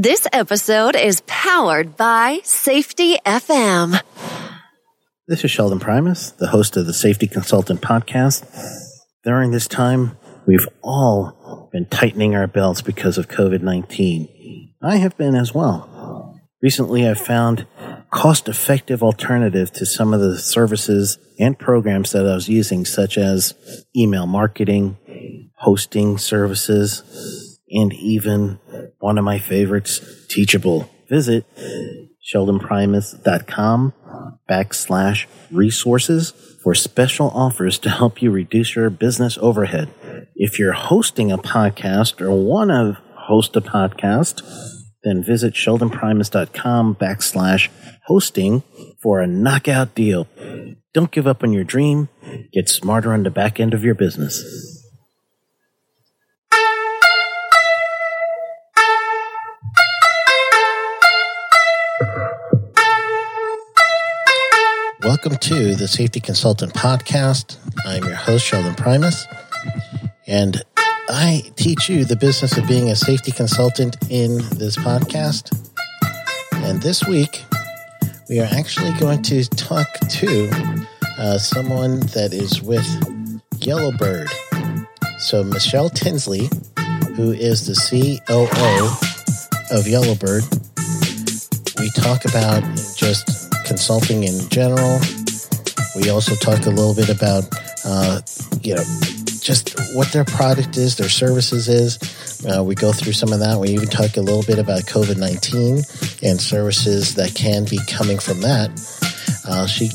This episode is powered by Safety FM. This is Sheldon Primus, the host of the Safety Consultant Podcast. During this time, we've all been tightening our belts because of COVID 19. I have been as well. Recently, I've found cost effective alternative to some of the services and programs that I was using, such as email marketing, hosting services, and even one of my favorites, Teachable. Visit sheldonprimus.com backslash resources for special offers to help you reduce your business overhead. If you're hosting a podcast or want to host a podcast, then visit sheldonprimus.com backslash hosting for a knockout deal. Don't give up on your dream. Get smarter on the back end of your business. Welcome to the Safety Consultant Podcast. I'm your host, Sheldon Primus, and I teach you the business of being a safety consultant in this podcast. And this week, we are actually going to talk to uh, someone that is with Yellowbird. So, Michelle Tinsley, who is the COO of Yellowbird, we talk about just consulting in general. We also talk a little bit about, uh, you know, just what their product is, their services is. Uh, we go through some of that. We even talk a little bit about COVID 19 and services that can be coming from that. Uh, she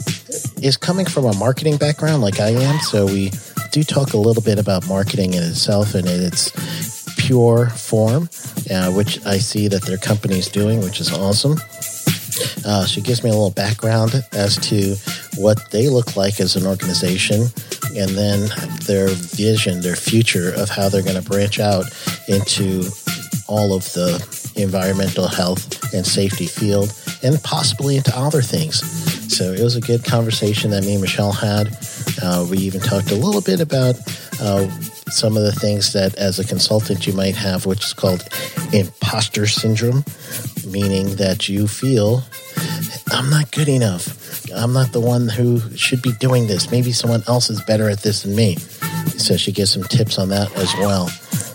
is coming from a marketing background like I am, so we do talk a little bit about marketing in itself and in its pure form, uh, which I see that their company is doing, which is awesome. Uh, she gives me a little background as to what they look like as an organization and then their vision, their future of how they're going to branch out into all of the environmental health and safety field and possibly into other things. So it was a good conversation that me and Michelle had. Uh, we even talked a little bit about uh, some of the things that as a consultant you might have, which is called imposter syndrome, meaning that you feel I'm not good enough. I'm not the one who should be doing this. Maybe someone else is better at this than me. So she gives some tips on that as well.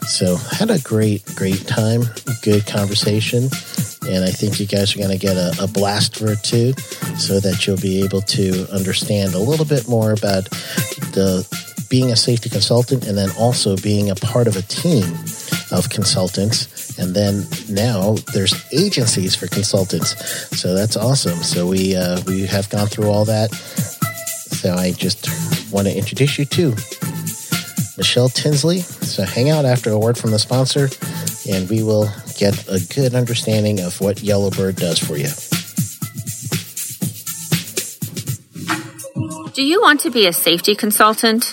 So had a great, great time, good conversation. And I think you guys are going to get a, a blast for it too, so that you'll be able to understand a little bit more about the being a safety consultant and then also being a part of a team of consultants. And then now there's agencies for consultants. So that's awesome. So we, uh, we have gone through all that. So I just want to introduce you to Michelle Tinsley. So hang out after a word from the sponsor and we will get a good understanding of what Yellowbird does for you. Do you want to be a safety consultant?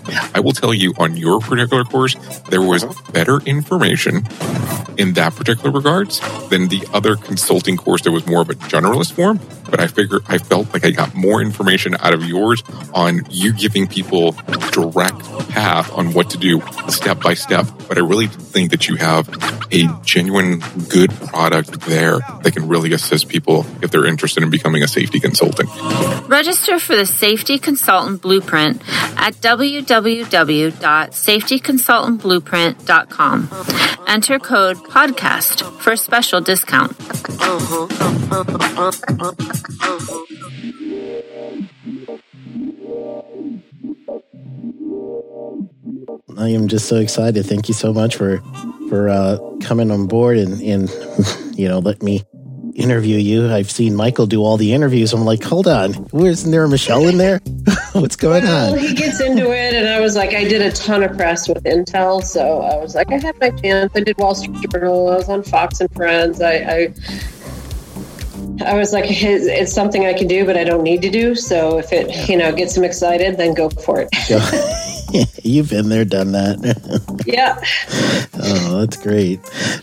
I will tell you on your particular course, there was better information in that particular regards than the other consulting course that was more of a generalist form. But I figure I felt like I got more information out of yours on you giving people direct path on what to do step by step. But I really think that you have a genuine good product there that can really assist people if they're interested in becoming a safety consultant. Register for the Safety Consultant Blueprint at www.safetyconsultantblueprint.com. Enter code PODCAST for a special discount. I am just so excited. Thank you so much for for uh, coming on board and and you know let me interview you. I've seen Michael do all the interviews. I'm like, hold on, isn't there a Michelle in there? What's going Well, on? he gets into it, and I was like, I did a ton of press with Intel, so I was like, I had my chance. I did Wall Street Journal. I was on Fox and Friends. I, I, I was like, it's it's something I can do, but I don't need to do. So if it, you know, gets him excited, then go for it. You've been there, done that. yeah. oh, that's great.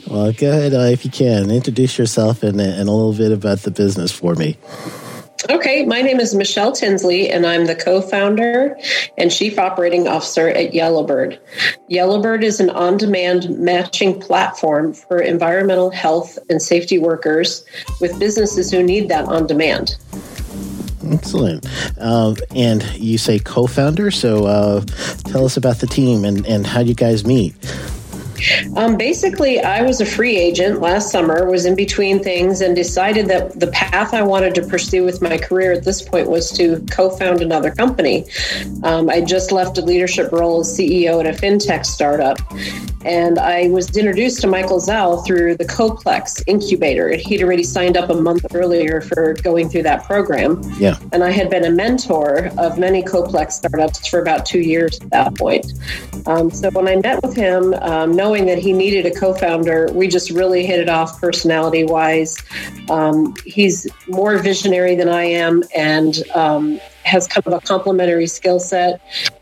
Well, go ahead uh, if you can introduce yourself and, and a little bit about the business for me. Okay, my name is Michelle Tinsley, and I'm the co founder and chief operating officer at Yellowbird. Yellowbird is an on demand matching platform for environmental health and safety workers with businesses who need that on demand. Excellent. Um, and you say co-founder, so uh, tell us about the team and, and how you guys meet. Um, basically, I was a free agent last summer, was in between things, and decided that the path I wanted to pursue with my career at this point was to co found another company. Um, I just left a leadership role as CEO at a fintech startup, and I was introduced to Michael Zell through the Coplex incubator. He'd already signed up a month earlier for going through that program. Yeah. And I had been a mentor of many Coplex startups for about two years at that point. Um, so when I met with him, um, knowing that he needed a co founder, we just really hit it off personality wise. Um, he's more visionary than I am and um, has kind of a complementary skill set.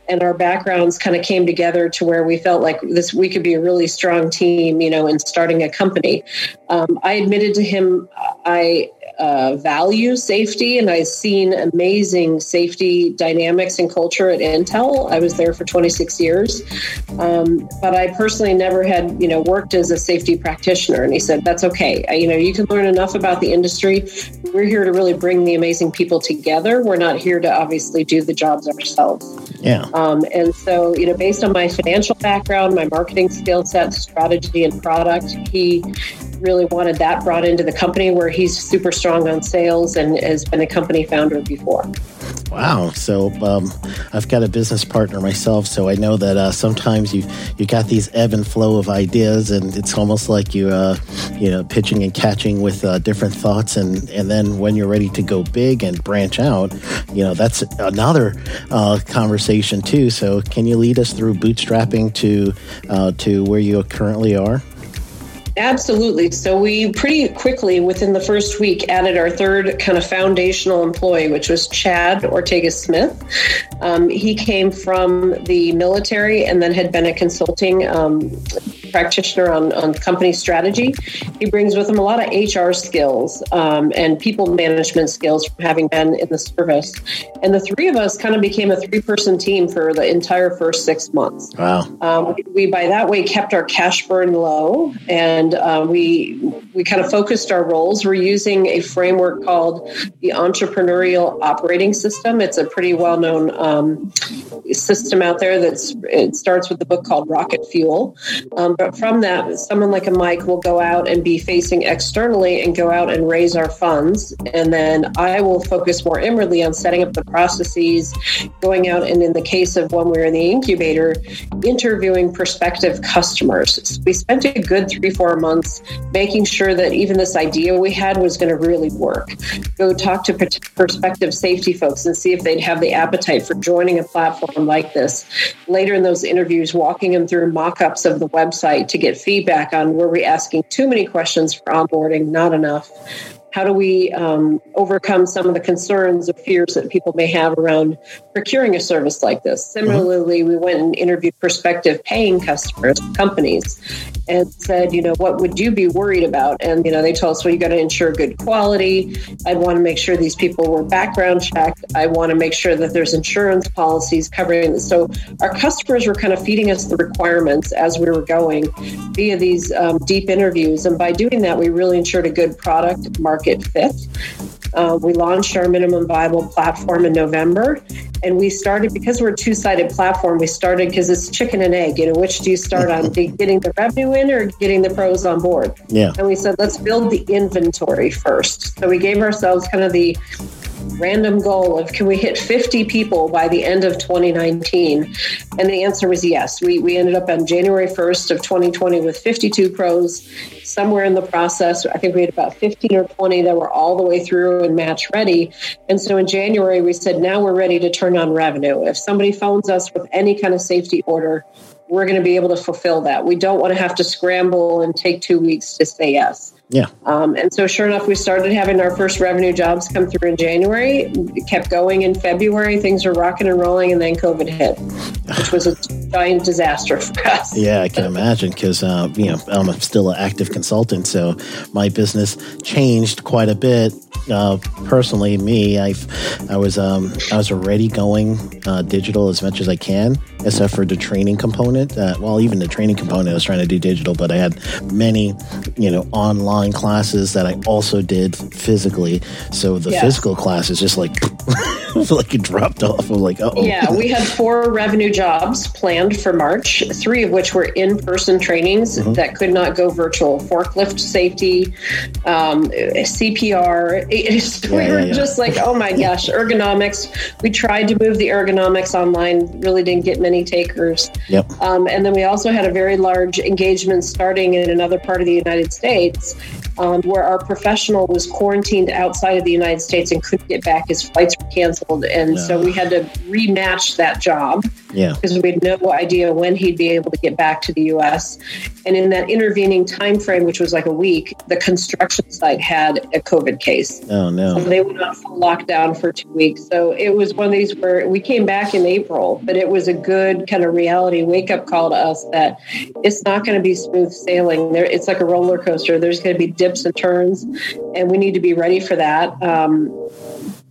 And our backgrounds kind of came together to where we felt like this we could be a really strong team, you know, in starting a company. Um, I admitted to him I uh, value safety, and I've seen amazing safety dynamics and culture at Intel. I was there for 26 years, um, but I personally never had, you know, worked as a safety practitioner. And he said, "That's okay. I, you know, you can learn enough about the industry. We're here to really bring the amazing people together. We're not here to obviously do the jobs ourselves." Yeah. Um, and so, you know, based on my financial background, my marketing skill set, strategy, and product, he really wanted that brought into the company where he's super strong on sales and has been a company founder before. Wow. So um, I've got a business partner myself, so I know that uh, sometimes you you got these ebb and flow of ideas, and it's almost like you uh, you know pitching and catching with uh, different thoughts, and and then when you're ready to go big and branch out, you know that's another uh, conversation too. So can you lead us through bootstrapping to uh, to where you currently are? Absolutely. So we pretty quickly, within the first week, added our third kind of foundational employee, which was Chad Ortega Smith. Um, he came from the military and then had been a consulting um, practitioner on, on company strategy. He brings with him a lot of HR skills um, and people management skills from having been in the service. And the three of us kind of became a three person team for the entire first six months. Wow. Um, we, we, by that way, kept our cash burn low and uh, we, we kind of focused our roles. We're using a framework called the Entrepreneurial Operating System. It's a pretty well known um, system out there that's it starts with the book called Rocket Fuel. Um, from that, someone like a Mike will go out and be facing externally and go out and raise our funds. And then I will focus more inwardly on setting up the processes, going out and in the case of when we were in the incubator, interviewing prospective customers. So we spent a good three, four months making sure that even this idea we had was going to really work. Go talk to prospective safety folks and see if they'd have the appetite for joining a platform like this. Later in those interviews, walking them through mock ups of the website to get feedback on were we asking too many questions for onboarding, not enough. How do we um, overcome some of the concerns or fears that people may have around procuring a service like this? Similarly, we went and interviewed prospective paying customers, companies, and said, you know, what would you be worried about? And, you know, they told us, well, you got to ensure good quality. I want to make sure these people were background checked. I want to make sure that there's insurance policies covering this. So our customers were kind of feeding us the requirements as we were going via these um, deep interviews. And by doing that, we really ensured a good product market fit. Uh, we launched our minimum viable platform in November, and we started because we're a two-sided platform. We started because it's chicken and egg. You know, which do you start on? getting the revenue in or getting the pros on board? Yeah. And we said let's build the inventory first. So we gave ourselves kind of the random goal of can we hit 50 people by the end of 2019? And the answer was yes. We, we ended up on January 1st of 2020 with 52 pros. Somewhere in the process, I think we had about 15 or 20 that were all the way through and match ready. And so in January, we said, now we're ready to turn on revenue. If somebody phones us with any kind of safety order, we're going to be able to fulfill that. We don't want to have to scramble and take two weeks to say yes. Yeah. Um, and so, sure enough, we started having our first revenue jobs come through in January. It kept going in February. Things were rocking and rolling, and then COVID hit, which was a giant disaster for us. Yeah, I can imagine because uh, you know I'm still an active consultant, so my business changed quite a bit. Uh, personally, me, I I was um, I was already going uh, digital as much as I can, except for the training component. Uh, well, even the training component, I was trying to do digital, but I had many, you know, online online classes that I also did physically. So the yes. physical class is just like like it dropped off. I'm like, oh yeah. We had four revenue jobs planned for March, three of which were in person trainings mm-hmm. that could not go virtual. Forklift safety, um, CPR. Yeah, we were yeah, yeah. just like, oh my gosh, ergonomics. We tried to move the ergonomics online, really didn't get many takers. Yep. Um, and then we also had a very large engagement starting in another part of the United States um, where our professional was quarantined outside of the United States and couldn't get back. His flights were canceled. And so we had to rematch that job yeah. because we had no idea when he'd be able to get back to the U.S. And in that intervening time frame, which was like a week, the construction site had a COVID case. Oh, no. So they went on full lockdown for two weeks. So it was one of these where we came back in April, but it was a good kind of reality wake up call to us that it's not going to be smooth sailing. There, It's like a roller coaster. There's going to be dips and turns, and we need to be ready for that. Um,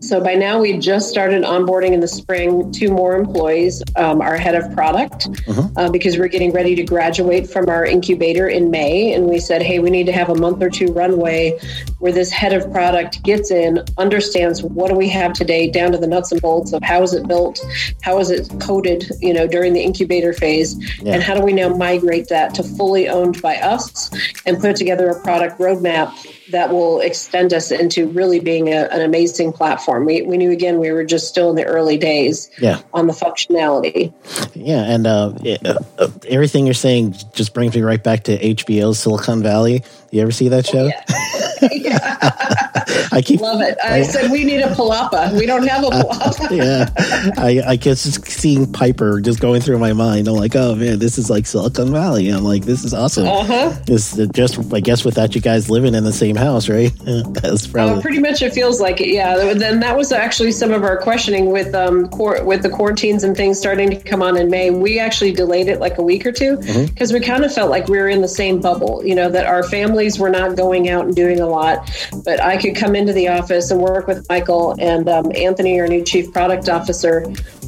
so by now, we just started onboarding in the spring two more employees, um, our head of product, uh-huh. uh, because we're getting ready to graduate from our incubator in May. And we said, hey, we need to have a month or two runway where this head of product gets in, understands what do we have today, down to the nuts and bolts of how is it built, how is it coded, you know, during the incubator phase, yeah. and how do we now migrate that to fully owned by us and put together a product roadmap that will extend us into really being a, an amazing platform. We, we knew again we were just still in the early days yeah. on the functionality. Yeah, and uh, it, uh, uh, everything you're saying just brings me right back to HBO's Silicon Valley. You ever see that show? Oh, yeah. I keep love it. I, I, said we need a palapa. We don't have a palapa. yeah, I, I guess seeing Piper just going through my mind. I'm like, oh man, this is like Silicon Valley. I'm like, this is awesome. Uh huh. It's just I guess without you guys living in the same house, right? That's probably uh, pretty much. It feels like it. Yeah. Then that was actually some of our questioning with um with the quarantines and things starting to come on in May. We actually delayed it like a week or two because mm-hmm. we kind of felt like we were in the same bubble. You know that our families were not going out and doing a lot, but I could come into the office and work with Michael and um, Anthony, our new chief product officer.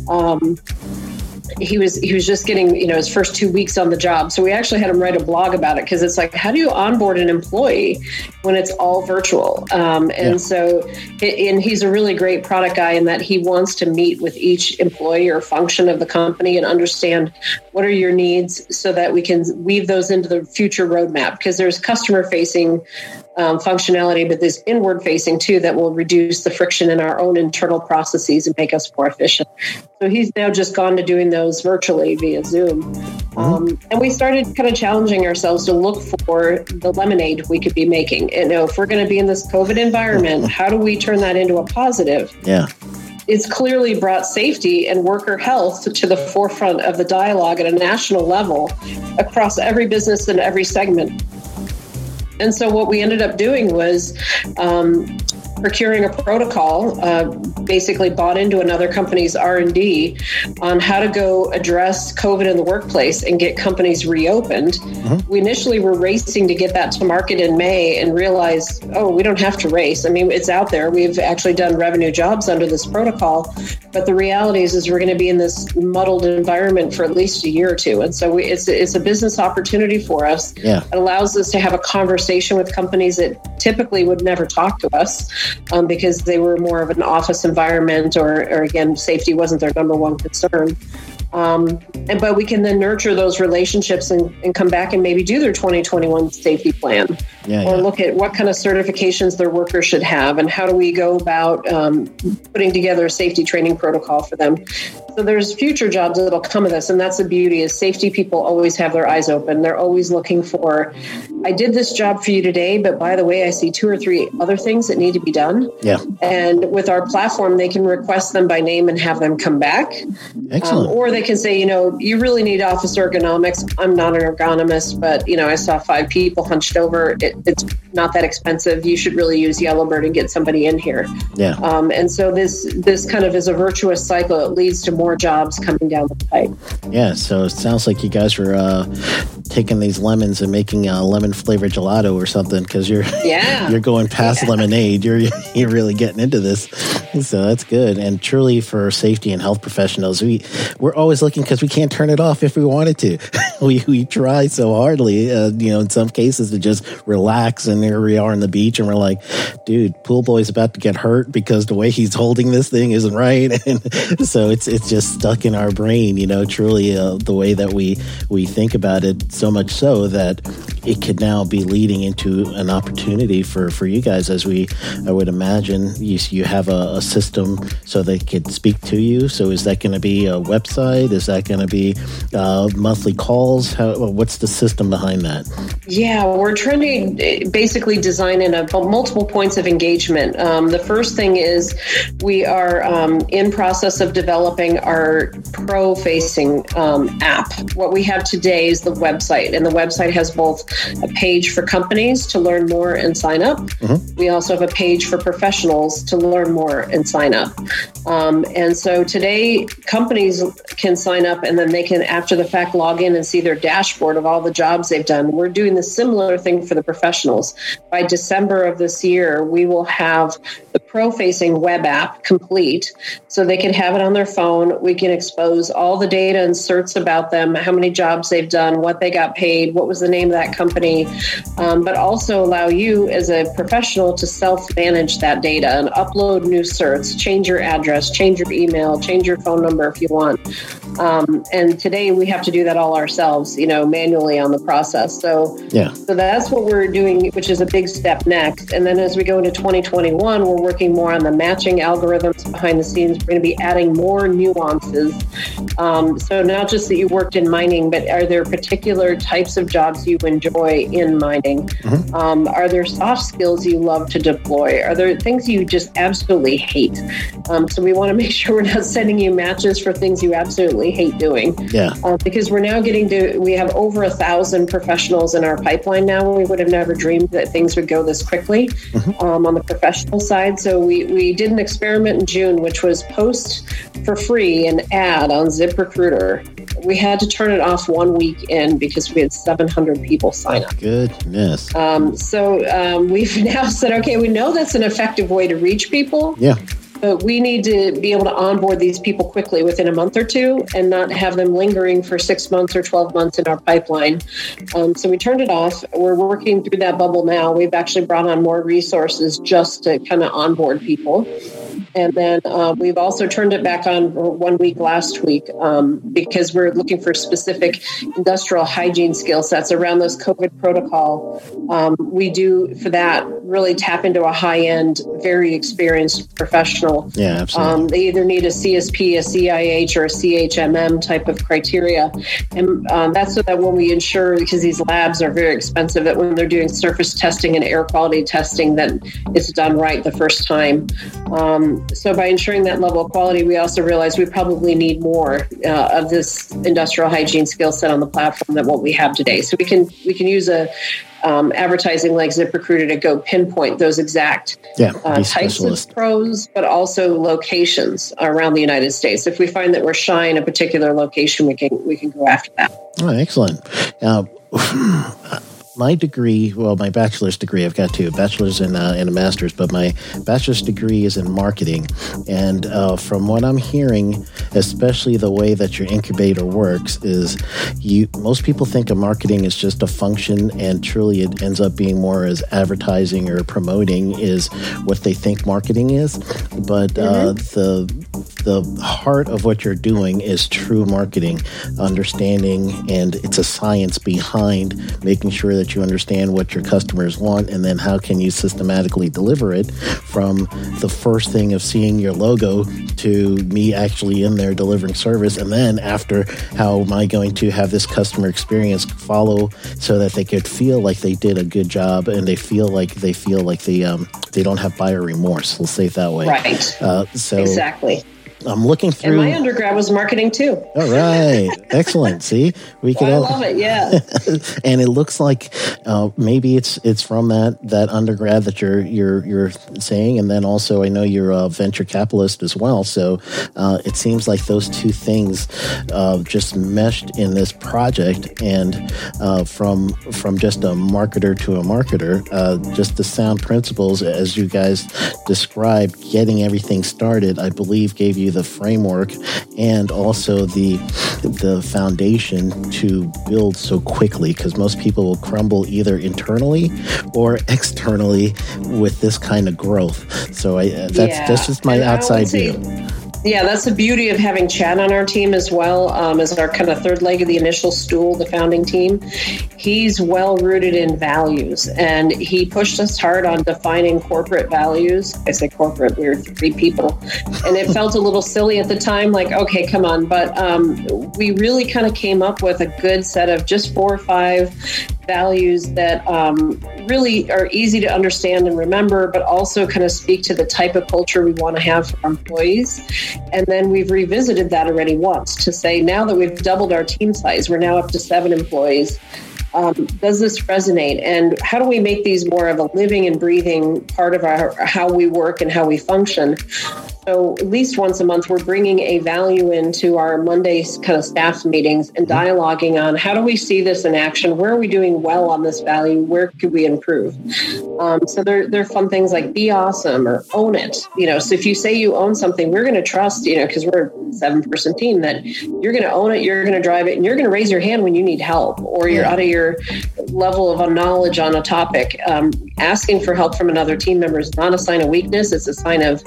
Um, he was he was just getting you know his first two weeks on the job so we actually had him write a blog about it because it's like how do you onboard an employee when it's all virtual um, and yeah. so and he's a really great product guy in that he wants to meet with each employee or function of the company and understand what are your needs so that we can weave those into the future roadmap because there's customer facing um, functionality, but this inward facing too that will reduce the friction in our own internal processes and make us more efficient. So he's now just gone to doing those virtually via Zoom. Mm-hmm. Um, and we started kind of challenging ourselves to look for the lemonade we could be making. And you know, if we're going to be in this COVID environment, mm-hmm. how do we turn that into a positive? Yeah it's clearly brought safety and worker health to the forefront of the dialogue at a national level across every business and every segment. And so what we ended up doing was um, procuring a protocol, uh, basically bought into another company's R&D on how to go address COVID in the workplace and get companies reopened. Mm-hmm. We initially were racing to get that to market in May and realized, oh, we don't have to race. I mean, it's out there. We've actually done revenue jobs under this protocol, but the reality is, is we're going to be in this muddled environment for at least a year or two. And so we, it's, it's a business opportunity for us. Yeah. It allows us to have a conversation with companies that typically would never talk to us um, because they were more of an office environment or, or again, safety wasn't their number one concern. Um, and but we can then nurture those relationships and, and come back and maybe do their 2021 safety plan, Yeah, or yeah. look at what kind of certifications their workers should have, and how do we go about um, putting together a safety training protocol for them. So there's future jobs that'll come of this, and that's the beauty is safety people always have their eyes open. They're always looking for, I did this job for you today, but by the way, I see two or three other things that need to be done. Yeah. And with our platform, they can request them by name and have them come back. Excellent. Um, or they can say, you know, you really need office ergonomics. I'm not an ergonomist, but, you know, I saw five people hunched over. It, it's not that expensive. You should really use Yellowbird and get somebody in here. yeah. Um, and so this this kind of is a virtuous cycle. It leads to more jobs coming down the pipe. Yeah, so it sounds like you guys were uh, taking these lemons and making a lemon flavored gelato or something because you're Yeah. you're going past lemonade. You're you're really getting into this, so that's good. And truly, for safety and health professionals, we we're always looking because we can't turn it off if we wanted to. we we try so hardly, uh, you know, in some cases to just relax. And here we are on the beach, and we're like, dude, pool boy's about to get hurt because the way he's holding this thing isn't right, and so it's it's just stuck in our brain, you know. Truly, uh, the way that we we think about it, so much so that it could now be leading into an opportunity for for you guys, as we I would imagine you you have a, a system so they could speak to you. So is that going to be a website? Is that going to be uh, monthly calls? How, what's the system behind that? Yeah, we're trying to basically design in a multiple points of engagement. Um, the first thing is we are um, in process of developing our pro-facing um, app. What we have today is the website, and the website has both a page for companies to learn more and sign up. We also have a page for professionals to learn more and sign up. Um, and so today, companies can sign up and then they can, after the fact, log in and see their dashboard of all the jobs they've done. We're doing the similar thing for the professionals. By December of this year, we will have the pro facing web app complete so they can have it on their phone. We can expose all the data and certs about them, how many jobs they've done, what they got paid, what was the name of that company, um, but also allow you as a professional to self manage that data and upload new certs, change your address, change your email, change your phone number if you want. Um, and today we have to do that all ourselves, you know, manually on the process. So, Yeah. so that's what we're doing, which is a big step next. And then as we go into 2021, we're working more on the matching algorithms behind the scenes. We're going to be adding more nuances. Um, so not just that you worked in mining, but are there particular types of jobs you enjoy in mining? Um, are there soft skills you love to deploy? Are there things you just absolutely hate? Um, so we want to make sure we're not sending you matches for things you absolutely hate doing Yeah. uh, because we're now getting to we have over a thousand professionals in our pipeline now we would have never dreamed that things would go this quickly um, on the professional side so we, we did an experiment in june which was post for free an ad on ziprecruiter we had to turn it off one week in because we had 700 people sign up Goodness. um, so um, we've now said okay we know that's an effective way to reach people Yeah. but we need to be able to onboard these people quickly within a month or two and not have them lingering for six months or 12 months in our pipeline. Um, so we turned it off. We're working through that bubble now. We've actually brought on more resources just to kind of onboard people. And then uh, we've also turned it back on one week last week um, because we're looking for specific industrial hygiene skill sets around this COVID protocol. Um, we do, for that, really tap into a high end, very experienced professional. Yeah, absolutely. Um, they either need a CSP, a CIH, or a CHMM type of criteria. And um, that's so that when we ensure, because these labs are very expensive, that when they're doing surface testing and air quality testing, that it's done right the first time. Um, so by ensuring that level of quality, we also realize we probably need more uh, of this industrial hygiene skill set on the platform than what we have today. So we can we can use a um, advertising like ZipRecruiter to go pinpoint those exact yeah. uh, types of pros, but also locations around the United States. If we find that we're shy in a particular location, we can we can go after that. Oh, excellent. Uh, my degree, well, my bachelor's degree, I've got two, a bachelor's and, uh, and a master's, but my bachelor's degree is in marketing. And uh, from what I'm hearing, especially the way that your incubator works, is you most people think of marketing as just a function, and truly it ends up being more as advertising or promoting is what they think marketing is. But uh, the the heart of what you're doing is true marketing, understanding, and it's a science behind making sure that you understand what your customers want, and then how can you systematically deliver it from the first thing of seeing your logo to me actually in there delivering service, and then after how am I going to have this customer experience follow so that they could feel like they did a good job and they feel like they feel like they um, they don't have buyer remorse. Let's say it that way. Right. Uh, so exactly. I'm looking through. And my undergrad was marketing too. All right, excellent. See, we can. I love it. Yeah. and it looks like uh, maybe it's it's from that that undergrad that you're you're you're saying, and then also I know you're a venture capitalist as well. So uh, it seems like those two things uh, just meshed in this project, and uh, from from just a marketer to a marketer, uh, just the sound principles as you guys described, getting everything started. I believe gave you the framework and also the the foundation to build so quickly because most people will crumble either internally or externally with this kind of growth. So I that's yeah. that's just my and outside view. Yeah, that's the beauty of having Chad on our team as well um, as our kind of third leg of the initial stool, the founding team. He's well rooted in values, and he pushed us hard on defining corporate values. I say corporate, we are three people, and it felt a little silly at the time. Like, okay, come on, but um, we really kind of came up with a good set of just four or five values that um, really are easy to understand and remember, but also kind of speak to the type of culture we want to have for our employees. And then we've revisited that already once to say now that we've doubled our team size, we're now up to seven employees. Um, does this resonate? And how do we make these more of a living and breathing part of our how we work and how we function? So at least once a month, we're bringing a value into our Monday kind of staff meetings and dialoguing on how do we see this in action? Where are we doing well on this value? Where could we improve? Um, so there, there are fun things like be awesome or own it. You know, so if you say you own something, we're going to trust, you know, because we're a seven person team that you're going to own it, you're going to drive it, and you're going to raise your hand when you need help or you're out of your level of knowledge on a topic. Um, asking for help from another team member is not a sign of weakness. It's a sign of,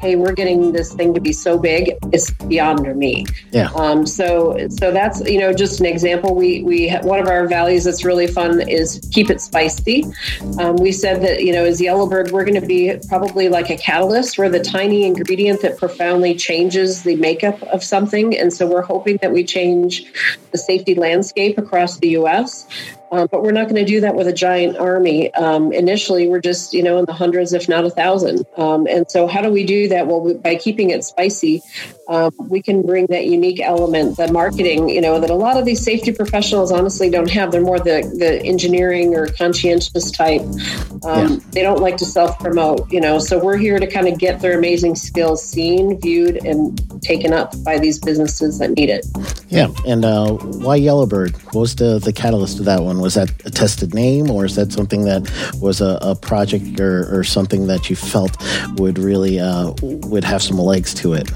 hey, we're getting this thing to be so big, is beyond me. Yeah. Um, so, so that's you know just an example. We we one of our values that's really fun is keep it spicy. Um, we said that you know as Yellowbird, we're going to be probably like a catalyst. We're the tiny ingredient that profoundly changes the makeup of something, and so we're hoping that we change the safety landscape across the U.S. Um, but we're not going to do that with a giant army. Um, initially, we're just, you know, in the hundreds, if not a thousand. Um, and so, how do we do that? Well, by keeping it spicy, um, we can bring that unique element, the marketing, you know, that a lot of these safety professionals honestly don't have. They're more the, the engineering or conscientious type. Um, yeah. They don't like to self promote, you know. So, we're here to kind of get their amazing skills seen, viewed, and taken up by these businesses that need it. Yeah. And uh, why Yellowbird? What was the, the catalyst of that one? Was that a tested name, or is that something that was a, a project or, or, something that you felt would really uh, would have some legs to it?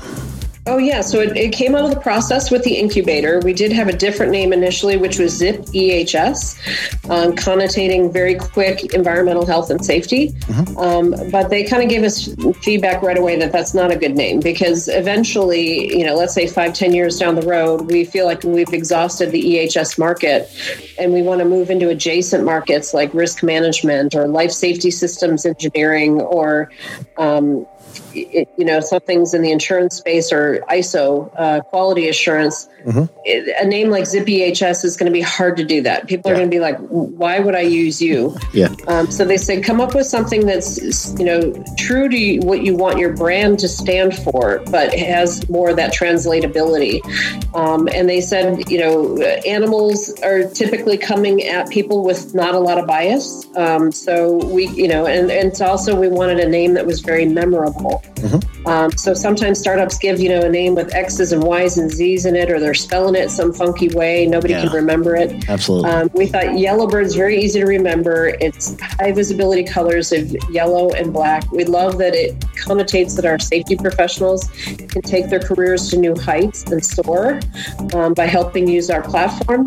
Oh, yeah. So it, it, came out of the process with the incubator. We did have a different name initially, which was ZIP EHS, um, connotating very quick environmental health and safety. Mm-hmm. Um, but they kind of gave us feedback right away that that's not a good name because eventually, you know, let's say five, ten years down the road, we feel like we've exhausted the EHS market and we want to move into adjacent markets like risk management or life safety systems engineering or um, it, you know, some things in the insurance space or ISO uh, quality assurance, mm-hmm. it, a name like ZipEHS is going to be hard to do that. People yeah. are going to be like, why would I use you? Yeah. Um, so they said, come up with something that's, you know, true to you, what you want your brand to stand for, but has more of that translatability. Um, and they said, you know, animals are typically coming at people with not a lot of bias. Um, so we, you know, and, and also we wanted a name that was very memorable. も Mm-hmm. Um, so sometimes startups give you know a name with X's and Y's and Z's in it, or they're spelling it some funky way. Nobody yeah. can remember it. Absolutely. Um, we thought Yellowbird's very easy to remember. It's high visibility colors of yellow and black. We love that it connotates that our safety professionals can take their careers to new heights and soar um, by helping use our platform.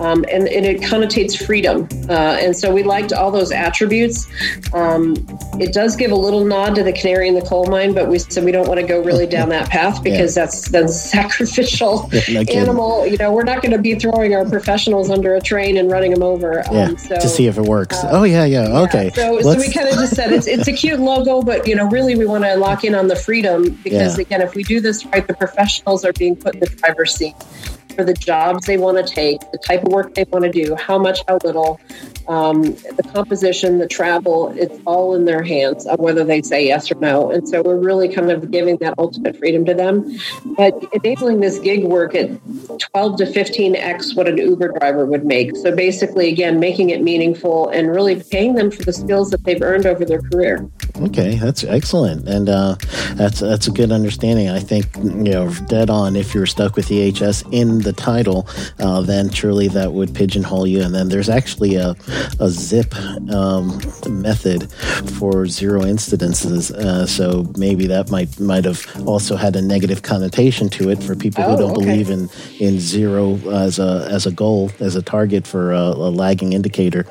um, and, and, it connotates freedom. Uh, and so we liked all those attributes. Um, it does give a little nod to the canary in the coal mine, but we said we don't want to go really down that path because yeah. that's that's sacrificial yeah, animal. You know, we're not going to be throwing our professionals under a train and running them over. Yeah, um, so, to see if it works. Uh, oh yeah, yeah, okay. So, so we kind of just said it's it's a cute logo, but you know, really we want to lock in on the freedom because again, if we do this right, the professionals are being put in the driver's seat for the jobs they want to take, the type of work they want to do, how much, how little, um, the composition, the travel, it's all in their hands of whether they say yes or no. And so we're really kind of giving that ultimate freedom to them. But enabling this gig work at 12 to 15x what an Uber driver would make. So basically, again, making it meaningful and really paying them for the skills that they've earned over their career. Okay, that's excellent. And uh, that's, that's a good understanding. I think, you know, dead on if you're stuck with EHS in the title, uh, then surely that would pigeonhole you. And then there's actually a, a zip um, method for zero incidences. Uh, so maybe that might might have also had a negative connotation to it for people oh, who don't okay. believe in in zero as a as a goal as a target for a, a lagging indicator.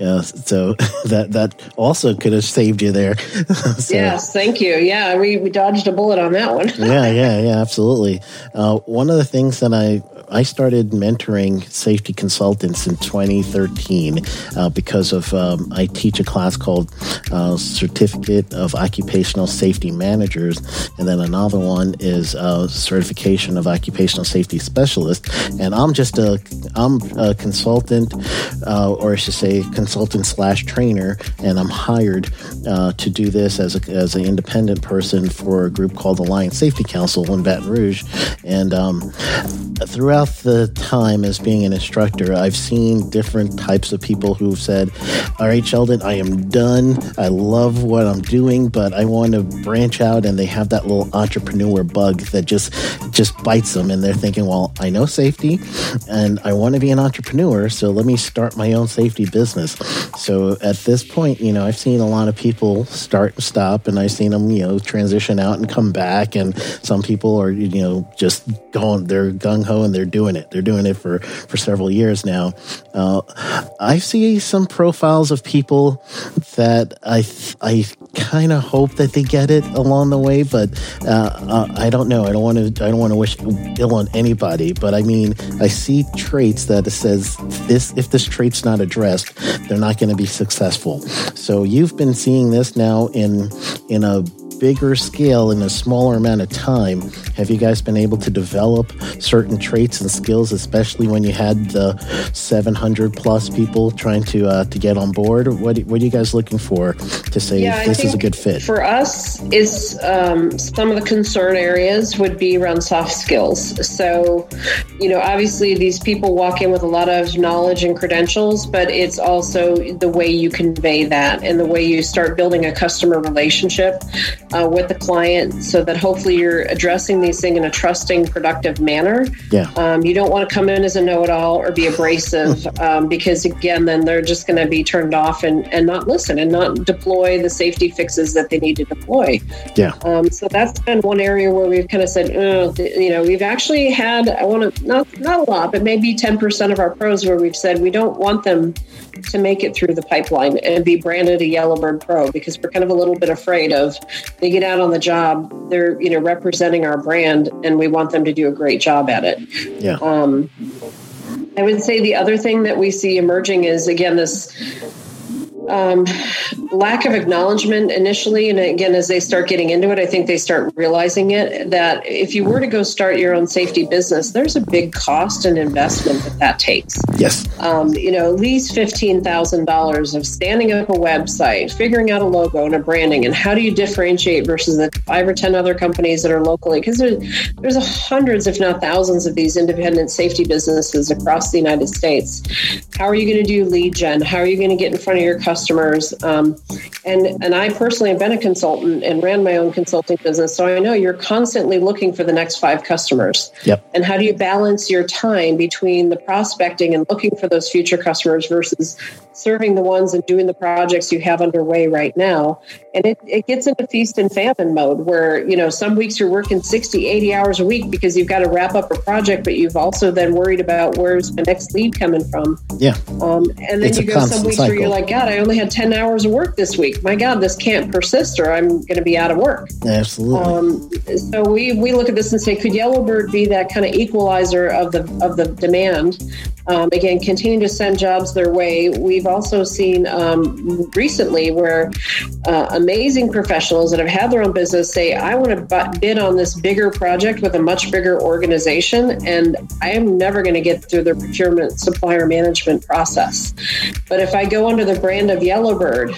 Uh, so that that also could have saved you there. so, yes, thank you. Yeah, we, we dodged a bullet on that one. yeah, yeah, yeah, absolutely. Uh, one of the things that I I started mentoring safety consultants in 2013 uh, because of um, I teach a class called uh, Certificate of Occupational Safety Managers, and then another one is uh, Certification of Occupational Safety Specialist. And I'm just a I'm a consultant, uh, or I should say, consultant slash trainer, and I'm hired uh, to do this as a, as an independent person for a group called Alliance Safety Council in Baton Rouge, and um, throughout throughout the time as being an instructor, I've seen different types of people who've said, All right, Sheldon, I am done. I love what I'm doing, but I want to branch out. And they have that little entrepreneur bug that just just bites them. And they're thinking, Well, I know safety and I want to be an entrepreneur. So let me start my own safety business. So at this point, you know, I've seen a lot of people start and stop, and I've seen them, you know, transition out and come back. And some people are, you know, just going, they're gung ho and they're they're doing it. They're doing it for for several years now. Uh, I see some profiles of people that I I kind of hope that they get it along the way, but uh, uh, I don't know. I don't want to. I don't want to wish ill on anybody. But I mean, I see traits that it says this. If this trait's not addressed, they're not going to be successful. So you've been seeing this now in in a bigger scale in a smaller amount of time, have you guys been able to develop certain traits and skills, especially when you had the 700 plus people trying to uh, to get on board? What, what are you guys looking for to say yeah, this is a good fit? For us, is um, some of the concern areas would be around soft skills. So, you know, obviously these people walk in with a lot of knowledge and credentials, but it's also the way you convey that and the way you start building a customer relationship uh, with the client so that hopefully you're addressing these things in a trusting, productive manner. Yeah. Um, you don't want to come in as a know it all or be abrasive um, because, again, then they're just going to be turned off and, and not listen and not deploy the safety fixes that they need to deploy. Yeah. Um, so that's been one area where we've kind of said, you know, we've actually had, I want to, not, not a lot, but maybe 10% of our pros where we've said we don't want them to make it through the pipeline and be branded a Yellowbird Pro because we're kind of a little bit afraid of they get out on the job, they're you know representing our brand, and we want them to do a great job at it. Yeah. Um, I would say the other thing that we see emerging is again this um, lack of acknowledgement initially. And again, as they start getting into it, I think they start realizing it that if you were to go start your own safety business, there's a big cost and investment that that takes. Yes. Um, you know, at least $15,000 of standing up a website, figuring out a logo and a branding, and how do you differentiate versus the five or 10 other companies that are locally? Because there, there's hundreds, if not thousands, of these independent safety businesses across the United States. How are you going to do lead gen? How are you going to get in front of your customers? Customers. Um, and and I personally have been a consultant and ran my own consulting business, so I know you're constantly looking for the next five customers. Yep. And how do you balance your time between the prospecting and looking for those future customers versus serving the ones and doing the projects you have underway right now. And it, it gets into feast and famine mode where, you know, some weeks you're working 60, 80 hours a week because you've got to wrap up a project, but you've also then worried about where's the next lead coming from. Yeah. Um, and then It's you go some weeks where you're like, God, I only had 10 hours of work this week. My God, this can't persist or I'm going to be out of work. Absolutely. Um, so we, we look at this and say, could Yellowbird be that kind of equalizer of the of the demand? Um, again, continue to send jobs their way. We've also seen um, recently where uh, amazing professionals that have had their own business say, "I want to bid on this bigger project with a much bigger organization, and I am never going to get through the procurement supplier management process. But if I go under the brand of Yellowbird."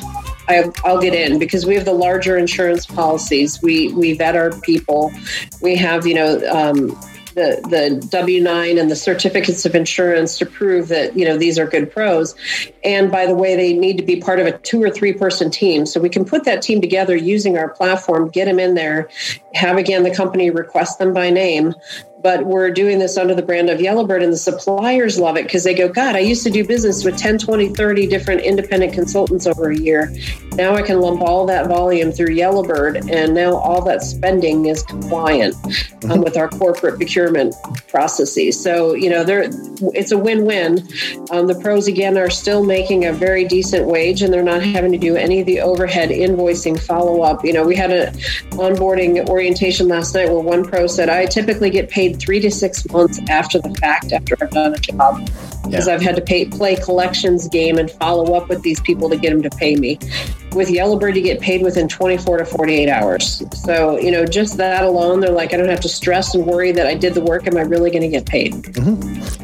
I, I'll get in because we have the larger insurance policies. We we vet our people. We have you know um, the the W nine and the certificates of insurance to prove that you know these are good pros. And by the way, they need to be part of a two or three person team. So we can put that team together using our platform, get them in there, have again the company request them by name. But we're doing this under the brand of Yellowbird, and the suppliers love it because they go, God, I used to do business with 10, 20, 30 different independent consultants over a year. Now I can lump all that volume through Yellowbird, and now all that spending is compliant um, with our corporate procurement processes. So, you know, there it's a win win. Um, the pros, again, are still making a very decent wage, and they're not having to do any of the overhead invoicing follow up. You know, we had an onboarding orientation last night where one pro said, I typically get paid three to six months after the fact after I've done a job because Yeah. I've had to pay, play collections game and follow up with these people to get them to pay me. With Yellowbird, you get paid within 24 to 48 hours. So, you know, just that alone, they're like, I don't have to stress and worry that I did the work. Am I really going to get paid?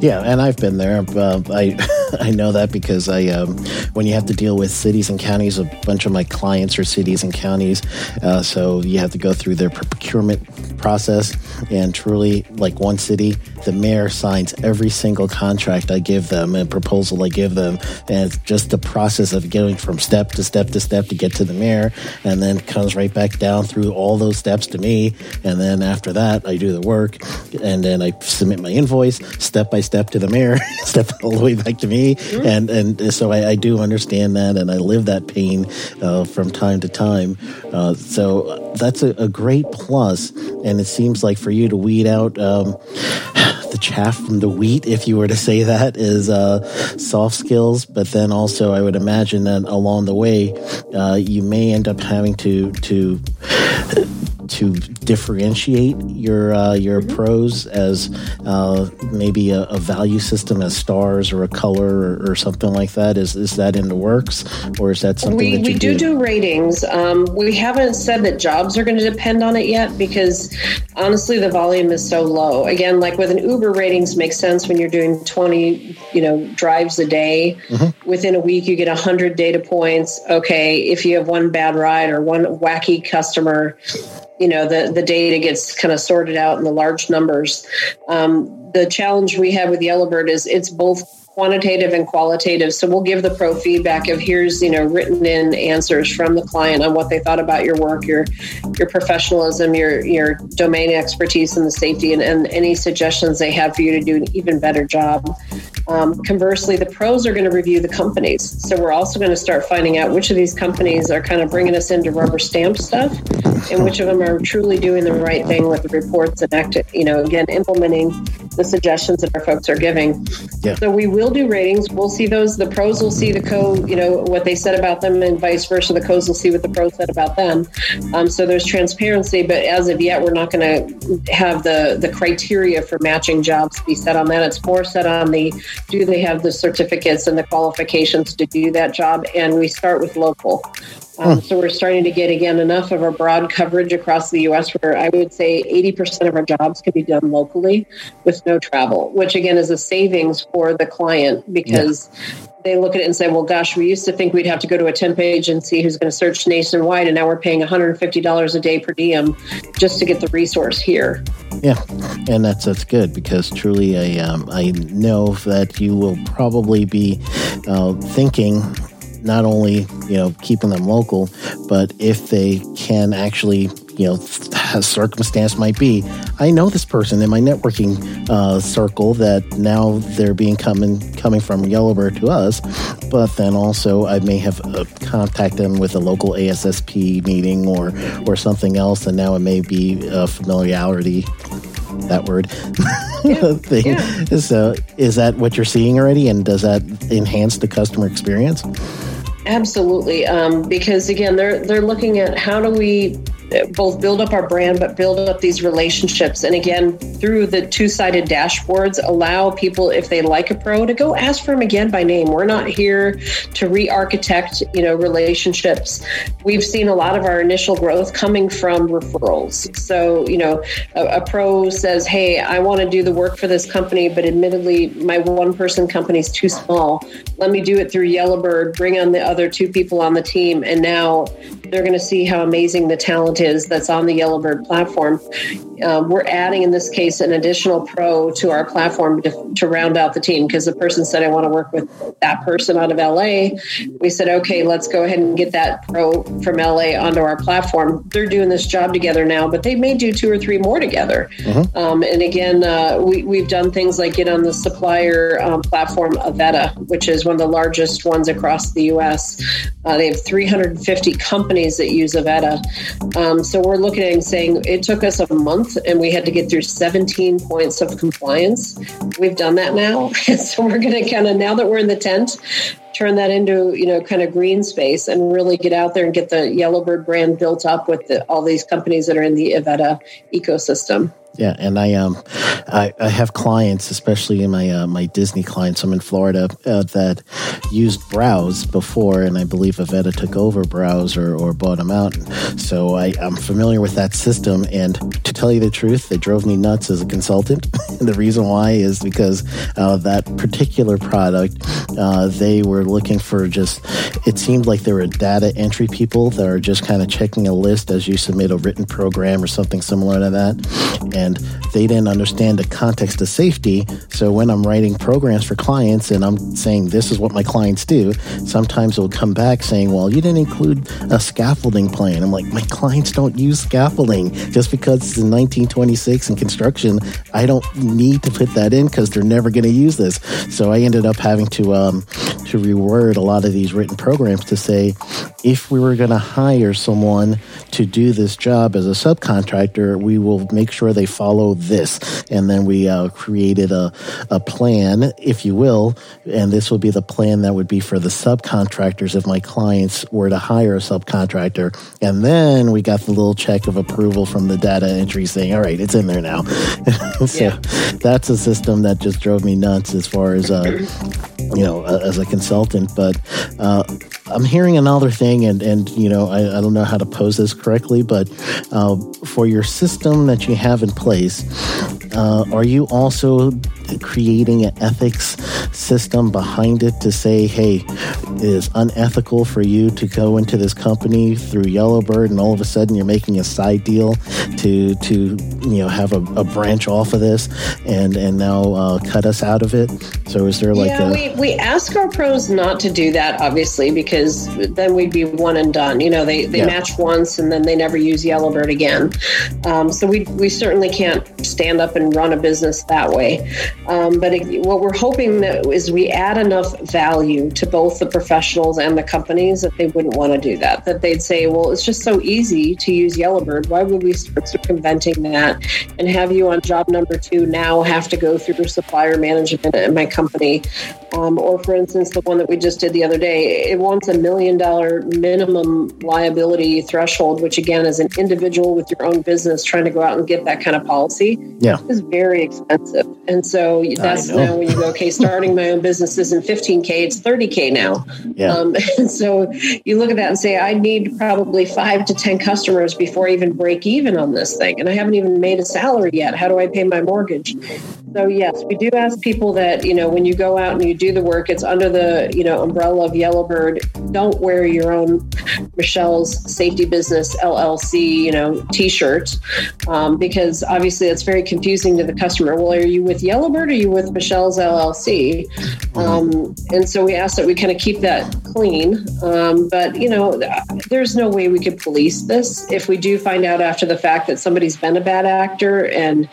Yeah, and I've been there. Uh, I I know that because I um, when you have to deal with cities and counties, a bunch of my clients are cities and counties, uh, so you have to go through their procurement process. And truly, like one city, the mayor signs every single contract I give them and proposal I give them, and it's just the process of going from step to step to step to get to the mayor, and then comes right back down through all those steps to me, and then after that, I do the work, and then I submit my invoice step by step to the mayor, step all the way back to me, and and so I, I do understand that, and I live that pain uh, from time to time. Uh, so that's a, a great plus, and it seems like for you to weed out. Um, the chaff from the wheat, if you were to say that, is uh, soft skills. But then also, I would imagine that along the way, uh, you may end up having to to to differentiate your uh, your pros as uh, maybe a, a value system as stars or a color or, or something like that. Is is that in the works, or is that something we, that we you do do ratings. Um, we haven't said that jobs are going to depend on it yet because honestly, the volume is so low. Again, like with an Uber, ratings make sense when you're doing 20, you know, drives a day. Within a week, you get 100 data points. Okay, if you have one bad ride or one wacky customer, you know the the data gets kind of sorted out in the large numbers. Um, the challenge we have with Yellowbird is it's both quantitative and qualitative. So we'll give the pro feedback of here's you know written in answers from the client on what they thought about your work, your your professionalism, your your domain expertise and the safety, and, and any suggestions they have for you to do an even better job. Um, conversely, the pros are going to review the companies. So we're also going to start finding out which of these companies are kind of bringing us into rubber stamp stuff, and which of them are truly doing the right thing with the reports and act, you know, again implementing the suggestions that our folks are giving. Yeah. So we will do ratings. We'll see those. The pros will see the co, you know, what they said about them, and vice versa. The co's will see what the pros said about them. Um, so there's transparency, but as of yet, we're not going to have the the criteria for matching jobs be set on that. It's more set on the do they have the certificates and the qualifications to do that job, and we start with local. Um, So we're starting to get again enough of a broad coverage across the U.S. where I would say 80% of our jobs can be done locally with no travel, which again is a savings for the client because they look at it and say, "Well, gosh, we used to think we'd have to go to a temp agency who's going to search nationwide, and now we're paying 150 dollars a day per diem just to get the resource here." Yeah, and that's that's good because truly, I um, I know that you will probably be uh, thinking not only you know keeping them local, but if they can actually you know circumstance might be. I know this person in my networking uh, circle that now they're being coming coming from Yellowbird to us, but then also I may have uh, contacted them with a local ASSP meeting or or something else, and now it may be a familiarity that word yeah, thing. Yeah. So, is that what you're seeing already, and does that enhance the customer experience? Absolutely, um, because again, they're they're looking at how do we both build up our brand, but build up these relationships. And again, through the two sided dashboards, allow people, if they like a pro, to go ask for them again by name. We're not here to re architect, you know, relationships. We've seen a lot of our initial growth coming from referrals. So, you know, a, a pro says, Hey, I want to do the work for this company, but admittedly, my one person company is too small. Let me do it through Yellowbird, bring on the other two people on the team. And now they're going to see how amazing the talent is that's on the Yellowbird platform. Um, we're adding, in this case, an additional pro to our platform to, to round out the team because the person said, I want to work with that person out of LA. We said, okay, let's go ahead and get that pro from LA onto our platform. They're doing this job together now, but they may do two or three more together. Mm-hmm. Um, and again, uh, we, we've done things like get on the supplier um, platform Avetta, which is one of the largest ones across the US. Uh, they have 350 companies that use Avetta. Um, so we're looking at saying it took us a month and we had to get through 17 points of compliance. We've done that now. so we're going to kind of, now that we're in the tent, turn that into, you know, kind of green space and really get out there and get the Yellowbird brand built up with the, all these companies that are in the Avetta ecosystem. Yeah, and I um, I, I have clients, especially in my uh, my Disney clients. I'm in Florida uh, that used BROWZ before, and I believe Avetta took over BROWZ or, or bought them out. So I, I'm familiar with that system. And to tell you the truth, it drove me nuts as a consultant. the reason why is because uh, that particular product, uh, they were looking for just. It seemed like there were data entry people that are just kind of checking a list as you submit a written program or something similar to that. And and they didn't understand the context of safety. So when I'm writing programs for clients and I'm saying this is what my clients do, sometimes it'll come back saying, well, you didn't include a scaffolding plan. I'm like, my clients don't use scaffolding just because it's in 1926 in construction. I don't need to put that in because they're never going to use this. So I ended up having to um, to reword a lot of these written programs to say, if we were going to hire someone to do this job as a subcontractor, we will make sure they follow this. And then we uh, created a, a plan, if you will, and this would be the plan that would be for the subcontractors if my clients were to hire a subcontractor. And then we got the little check of approval from the data entry saying, all right, it's in there now. so yeah. that's a system that just drove me nuts as far as, uh, you know, as a consultant. But uh, I'm hearing another thing, and, and you know, I, I don't know how to pose this correctly, but uh, for your system that you have in place, uh, are you also creating an ethics system behind it to say, hey, it is unethical for you to go into this company through Yellowbird and all of a sudden you're making a side deal to to you know have a, a branch off of this and and now uh, cut us out of it. So is there like yeah, a- we we ask our pros not to do that obviously because then we'd be one and done. You know, they they yeah. match once and then they never use Yellowbird again. Um, so we we certainly can't stand up and run a business that way. Um, but it, what we're hoping that is we add enough value to both the professionals and the companies that they wouldn't want to do that. That they'd say, well, it's just so easy to use Yellowbird. Why would we start circumventing that and have you on job number two now have to go through supplier management at my company? Um, or, for instance, the one that we just did the other day, it wants a million dollar minimum liability threshold, which again, as an individual with your own business trying to go out and get that kind of policy, yeah. is very expensive. And so that's now when you go, okay, starting my own business isn't 15K, it's 30K now. Yeah. Um, and so you look at that and say, I need probably five to 10 customers before I even break even on this thing. And I haven't even made a salary yet. How do I pay my mortgage? So yes, we do ask people that you know when you go out and you do the work, it's under the you know umbrella of Yellowbird. Don't wear your own Michelle's Safety Business LLC you know T-shirt um, because obviously it's very confusing to the customer. Well, are you with Yellowbird or are you with Michelle's LLC? Um, and so we ask that we kind of keep that clean. Um, but you know, there's no way we could police this. If we do find out after the fact that somebody's been a bad actor and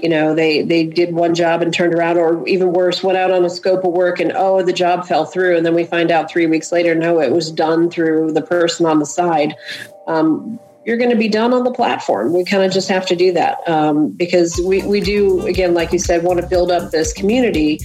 you know they they did one one job and turned around, or even worse, went out on a scope of work and oh, the job fell through. And then we find out three weeks later, no, it was done through the person on the side. Um, you're going to be done on the platform. We kind of just have to do that um, because we, we do, again, like you said, want to build up this community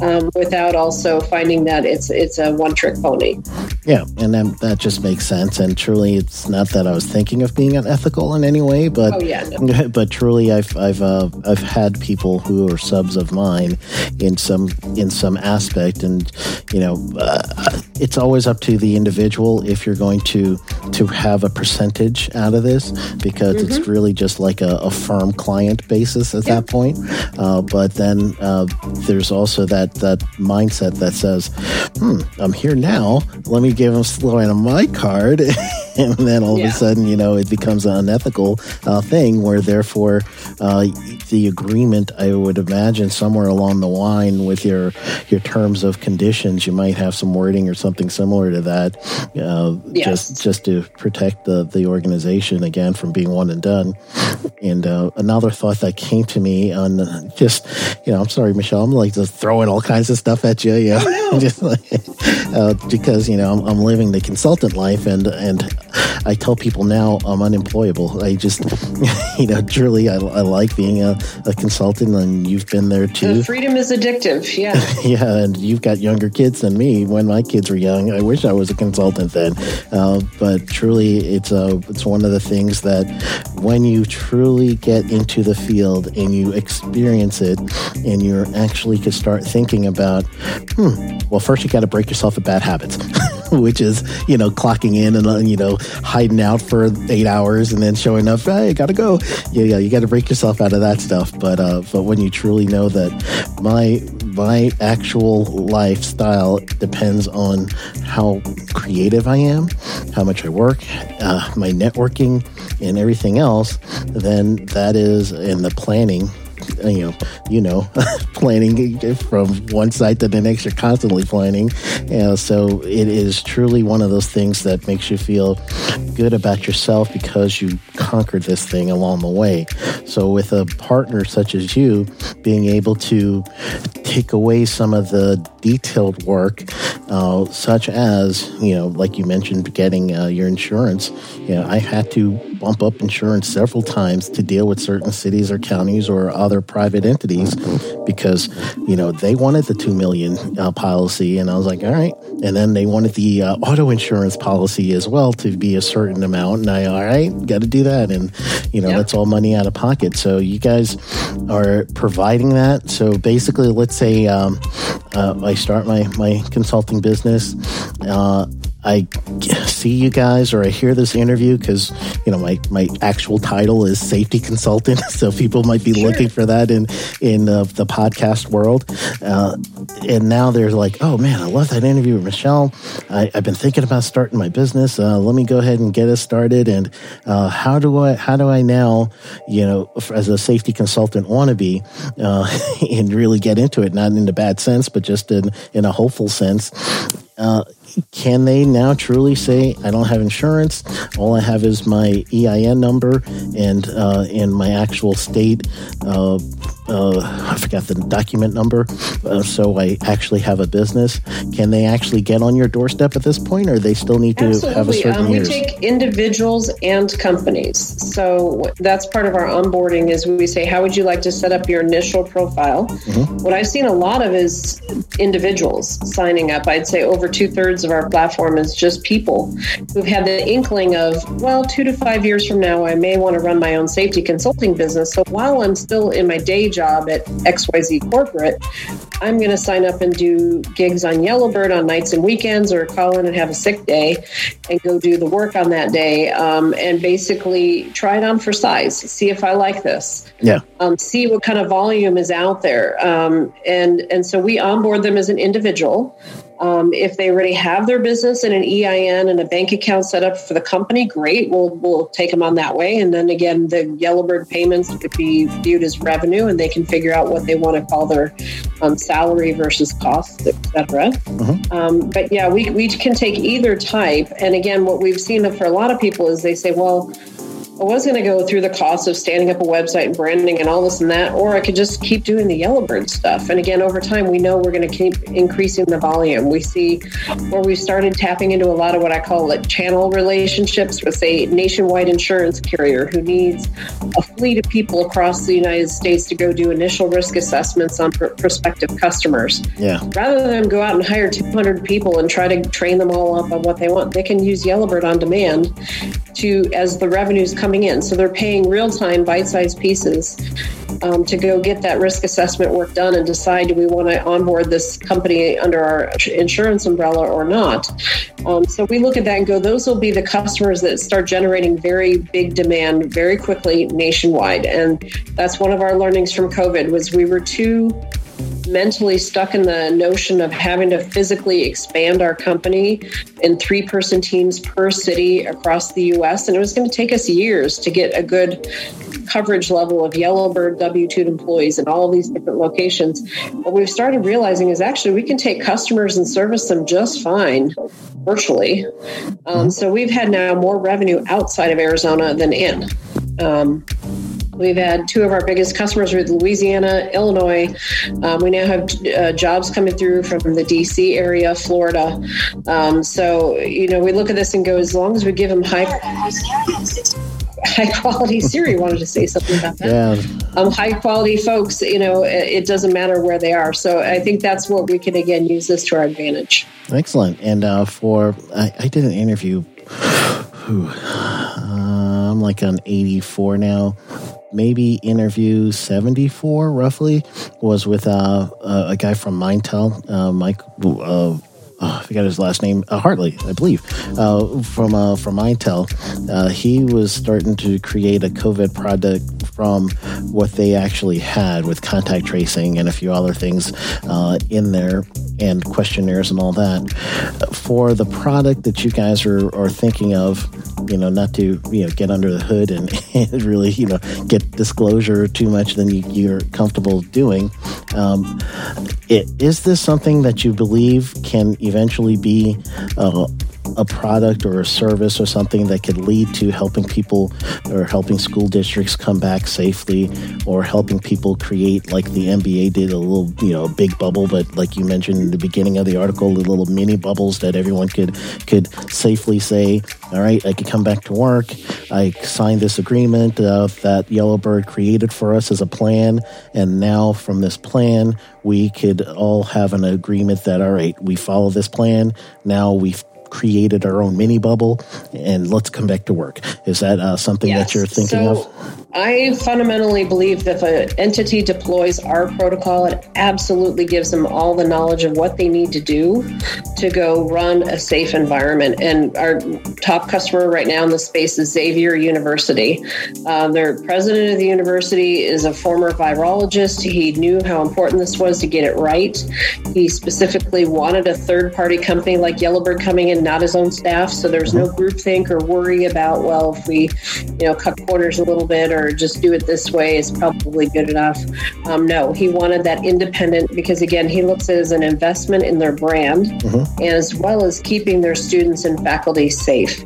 um, without also finding that it's it's a one trick pony. Yeah, and then that just makes sense. And truly, it's not that I was thinking of being unethical in any way, but oh, yeah, no. but truly, I've I've uh, I've had people who are subs of mine in some in some aspect, and you know, uh, it's always up to the individual if you're going to to have a percentage out of this because mm-hmm. it's really just like a, a firm client basis at that point. Uh, but then uh, there's also that that mindset that says, "Hmm, I'm here now. Let me give them Sloan my card." and then all yeah. of a sudden, you know, it becomes an unethical uh, thing where therefore uh, the agreement, I would imagine, somewhere along the line with your your terms of conditions, you might have some wording or something similar to that, uh, yes. just just to protect the the organization again from being one and done. And uh, another thought that came to me on just, you know, I'm sorry, Michelle, I'm like just throwing all kinds of stuff at you, yeah, just like, uh, because you know I'm, I'm living the consultant life and and I tell people now I'm unemployable. I just, you know, truly, I, I like being a, a, consultant, and you've been there too. The freedom is addictive. Yeah. yeah, and you've got younger kids than me. When my kids were young, I wish I was a consultant then. Uh, but truly, it's a uh, it's one of the things that when you truly get into the field and you experience it, and you're actually could start thinking about, hmm, well, first you got to break yourself of bad habits. which is you know clocking in and uh, you know hiding out for eight hours and then showing up. Hey, gotta go. Yeah, yeah, you got to break yourself out of that stuff. But uh, but when you truly know that my my actual lifestyle depends on how creative I am, how much I work, uh, my networking, and everything else, then that is in the planning you know, you know, planning from one site to the next. You're constantly planning, so it is truly one of those things that makes you feel good about yourself because you conquered this thing along the way. So with a partner such as you, being able to take away some of the detailed work, uh, such as you know, like you mentioned, getting uh, your insurance. You know, I had to bump up insurance several times to deal with certain cities or counties or other private entities because you know they wanted the two million uh, policy, and I was like, all right. And then they wanted the uh, auto insurance policy as well to be a certain amount, and I all right, got to do that, and you know yep. that's all money out of pocket. So you guys are providing that. So basically, let's say um, uh, I start my my consulting business. Uh, I see you guys or I hear this interview because you know my my actual title is safety consultant, so people might be sure. looking for that in in uh, the podcast world. Uh, and now they're like, oh man, I love that interview with Michelle. I, have been thinking about starting my business. Uh, let me go ahead and get us started. And uh, how do I how do I now, you know, as a safety consultant wannabe, uh, and really get into it, not in a bad sense, but just in in a hopeful sense. Can they now truly say I don't have insurance? All I have is my EIN number and uh, and my actual state. Uh, uh, I forgot the document number, uh, so I actually have a business. Can they actually get on your doorstep at this point, or they still need to Absolutely. have a certain um, We take individuals and companies, so that's part of our onboarding. Is we say, how would you like to set up your initial profile? Mm-hmm. What I've seen a lot of is individuals signing up. I'd say over two thirds of our platform is just people who've had the inkling of, well, two to five years from now, I may want to run my own safety consulting business. So while I'm still in my day job at XYZ Corporate, I'm going to sign up and do gigs on Yellowbird on nights and weekends or call in and have a sick day and go do the work on that day um, and basically try it on for size, see if I like this. Yeah. Um, see what kind of volume is out there. Um, and, and so we onboard them as an individual. Um, if they already have their business and an EIN and a bank account set up for the company, great. We'll we'll take them on that way. And then again, the Yellowbird payments could be viewed as revenue, and they can figure out what they want to call their um, salary versus costs, etc. Mm-hmm. Um, but yeah, we we can take either type. And again, what we've seen for a lot of people is they say, well I was going to go through the cost of standing up a website and branding and all this and that, or I could just keep doing the Yellowbird stuff. And again, over time, we know we're going to keep increasing the volume. We see where we've started tapping into a lot of what I call like channel relationships with a nationwide insurance carrier who needs a fleet of people across the United States to go do initial risk assessments on pr- prospective customers. Yeah. Rather than go out and hire 200 people and try to train them all up on what they want, they can use Yellowbird on demand to as the revenues coming in. So they're paying real time, bite sized pieces um, to go get that risk assessment work done and decide do we want to onboard this company under our insurance umbrella or not. Um, so we look at that and go, those will be the customers that start generating very big demand very quickly nationwide. And that's one of our learnings from COVID was we were too mentally stuck in the notion of having to physically expand our company in three person teams per city across the US. And it was going to take us years to get a good coverage level of Yellowbird W 2 employees in all these different locations. What we've started realizing is actually we can take customers and service them just fine virtually. Um, so we've had now more revenue outside of Arizona than in. Um, We've had two of our biggest customers with Louisiana, Illinois. Um, we now have uh, jobs coming through from the DC area, Florida. Um, so, you know, we look at this and go, as long as we give them high high quality Siri wanted to say something about that. Yeah. Um, high quality folks, you know, it doesn't matter where they are. So I think that's what we can again use this to our advantage. Excellent. And uh, for I, I, did an interview. Uh, I'm like on 84 now maybe interview 74 roughly was with uh, a guy from Mintel, uh, Mike. Uh, oh, I forgot his last name, uh, Hartley, I believe, uh, from uh, from Intel. Uh, he was starting to create a COVID product from what they actually had with contact tracing and a few other things uh, in there and questionnaires and all that. For the product that you guys are, are thinking of, you know, not to you know get under the hood and, and really you know get disclosure too much than you, are comfortable doing. Um, it, is this something that you believe can eventually be uh, a product or a service or something that could lead to helping people or helping school districts come back safely or helping people create like the NBA did a little, you know, big bubble, but like you mentioned in the beginning of the article, the little mini bubbles that everyone could could safely say, all right, I can come back to work. I signed this agreement uh, that Yellowbird created for us as a plan, and now from this plan, we could all have an agreement that all right, we follow this plan. Now we've created our own mini bubble and let's come back to work. Is that uh, something yes. that you're thinking so, of? I fundamentally believe that if an entity deploys our protocol, it absolutely gives them all the knowledge of what they need to do to go run a safe environment. And our top customer right now in the space is Xavier University. Uh, their president of the university is a former virologist. He knew how important this was to get it right. He specifically wanted a third party company like Yellowbird coming in, not his own staff. So there's no groupthink or worry about, well, if we, you know, cut corners a little bit or or just do it this way is probably good enough. Um, no, he wanted that independent because, again, he looks at it as an investment in their brand mm-hmm. as well as keeping their students and faculty safe.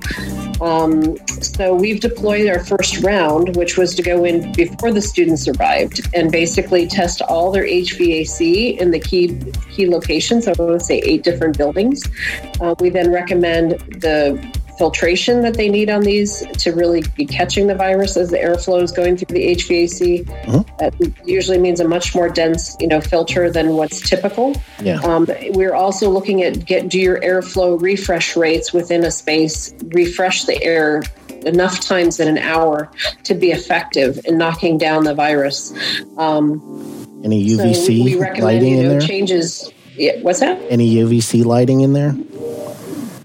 Um, so we've deployed our first round, which was to go in before the students arrived and basically test all their HVAC in the key key locations. I want to say eight different buildings. Uh, we then recommend the filtration that they need on these to really be catching the virus as the airflow is going through the HVAC. Mm-hmm. That usually means a much more dense, you know, filter than what's typical. Yeah. Um, we're also looking at get do your airflow refresh rates within a space, refresh the air enough times in an hour to be effective in knocking down the virus. Um, Any UVC so we recommend, lighting you know, in there? Changes. Yeah, what's that? Any UVC lighting in there?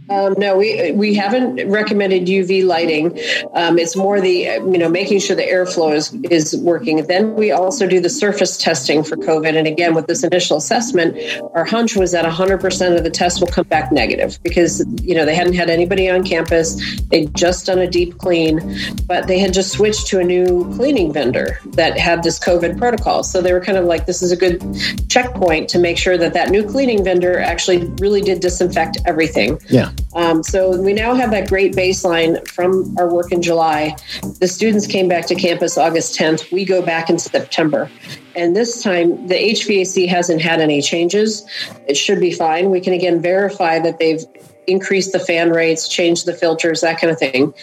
Um, no, we we haven't recommended UV lighting. Um, it's more the you know making sure the airflow is is working. Then we also do the surface testing for COVID. And again, with this initial assessment, our hunch was that 100% of the tests will come back negative because you know they hadn't had anybody on campus. They'd just done a deep clean, but they had just switched to a new cleaning vendor that had this COVID protocol. So they were kind of like, this is a good checkpoint to make sure that that new cleaning vendor actually really did disinfect everything. Yeah. Um, so we now have that great baseline from our work in July. The students came back to campus August 10th. We go back in September. And this time, the HVAC hasn't had any changes. It should be fine. We can again verify that they've increased the fan rates, changed the filters, that kind of thing.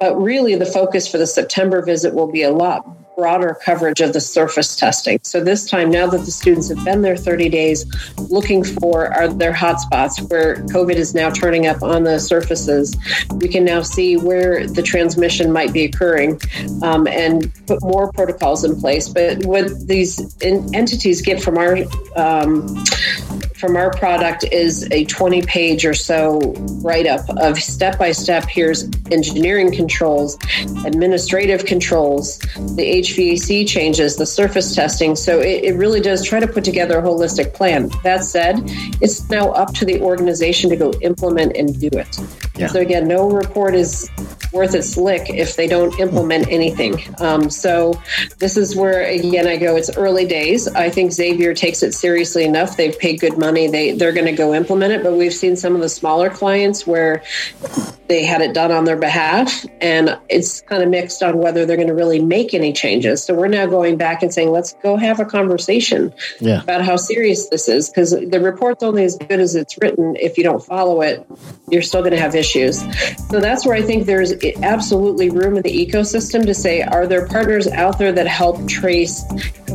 But really, the focus for the September visit will be a lot broader coverage of the surface testing. So this time, now that the students have been there 30 days, looking for are their hotspots where COVID is now turning up on the surfaces, we can now see where the transmission might be occurring um, and put more protocols in place. But what these entities get from our um, from our product is a 20 page or so write up of step by step. Here's engineering controls, administrative controls, the HVAC changes, the surface testing. So it, it really does try to put together a holistic plan. That said, it's now up to the organization to go implement and do it. Yeah. So again, no report is worth its lick if they don't implement anything. Um, so this is where again I go. It's early days. I think Xavier takes it seriously enough. They've paid good money they they're going to go implement it. But we've seen some of the smaller clients where they had it done on their behalf, and it's kind of mixed on whether they're going to really make any changes. So we're now going back and saying, let's go have a conversation yeah. about how serious this is, because the report's only as good as it's written. If you don't follow it, you're still going to have issues. So that's where I think there's absolutely room in the ecosystem to say, are there partners out there that help trace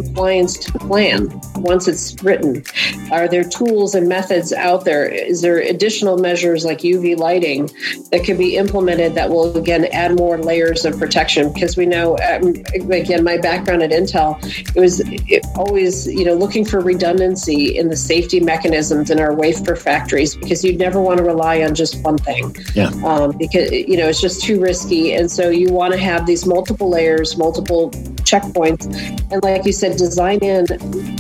compliance to the plan once it's written? Are there tools and methods out there? Is there additional measures like UV lighting that could be implemented that will again add more layers of protection? Because we know, um, again, my background at Intel, it was it always you know looking for redundancy in the safety mechanisms in our wafer factories because you never want to rely on just one thing. Yeah. Um, because you know it's just too risky, and so you want to have these multiple layers, multiple checkpoints, and like you said, design in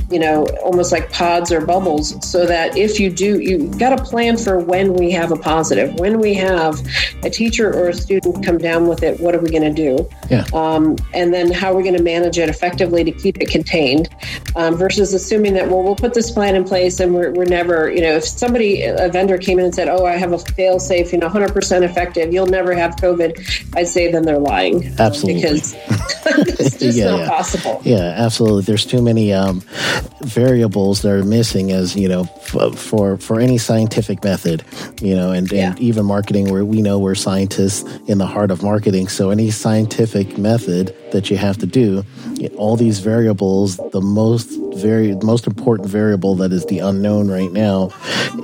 you know almost like pods or bubbles so that if you do, you've got a plan for when we have a positive, when we have a teacher or a student come down with it, what are we going to do? Yeah. Um, and then how are we going to manage it effectively to keep it contained um, versus assuming that, well, we'll put this plan in place and we're, we're never, you know, if somebody, a vendor came in and said, oh, I have a fail safe, you know, 100% effective, you'll never have COVID, I'd say then they're lying. Absolutely. Because it's just yeah, not yeah. possible. Yeah, absolutely. There's too many um, variables that are missing as, you know, for for any scientific method, you know, and, yeah. and even marketing where we know we're scientists in the heart of marketing. So any scientific method that you have to do, all these variables, the most very most important variable that is the unknown right now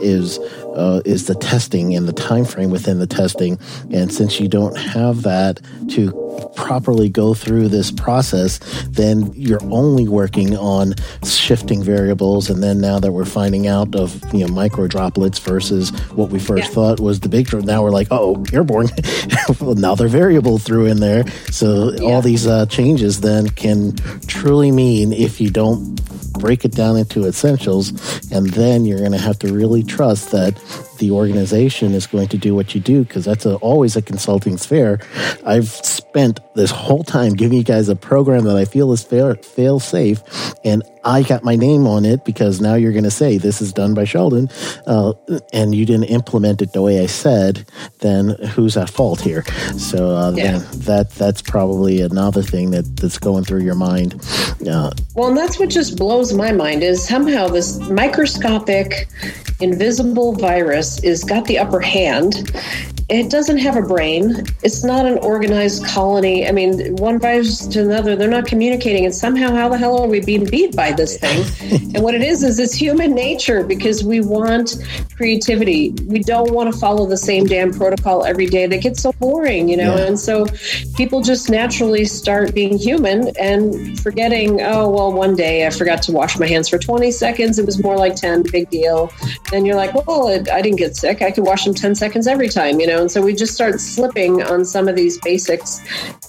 is uh, is the testing and the time frame within the testing. And since you don't have that to properly go through this process, then you're only working on shifting variables. And then now that we're finding out of you know micro droplets versus what we first yeah. thought was the big, drop, now we're like, oh, airborne. well, now they're variable through in there. So yeah. all these uh, changes then can truly mean if you don't break it down into essentials, and then you're going to have to really trust that the organization is going to do what you do because that's a, always a consulting sphere. I've spent this whole time giving you guys a program that I feel is fail, fail safe, and I got my name on it because now you're going to say this is done by Sheldon, uh, and you didn't implement it the way I said. Then who's at fault here? So uh, yeah. that that's probably another thing that that's going through your mind. Uh, well, and that's what just blows my mind is somehow this microscopic invisible virus is got the upper hand it doesn't have a brain. It's not an organized colony. I mean, one virus to another, they're not communicating. And somehow, how the hell are we being beat by this thing? and what it is, is it's human nature because we want creativity. We don't want to follow the same damn protocol every day. That gets so boring, you know? Yeah. And so people just naturally start being human and forgetting, oh, well, one day I forgot to wash my hands for 20 seconds. It was more like 10, big deal. Then you're like, well, I didn't get sick. I could wash them 10 seconds every time, you know? And so we just start slipping on some of these basics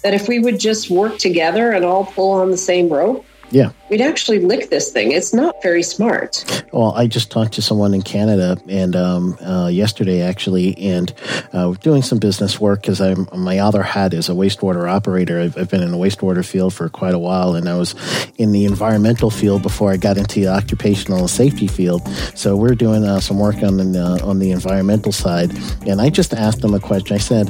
that if we would just work together and all pull on the same rope, yeah. We'd actually lick this thing. It's not very smart. Well, I just talked to someone in Canada and um, uh, yesterday actually, and uh, doing some business work because I'm my other hat is a wastewater operator. I've, I've, been in the wastewater field for quite a while, and I was in the environmental field before I got into the occupational safety field. So we're doing uh, some work on the uh, on the environmental side, and I just asked them a question. I said,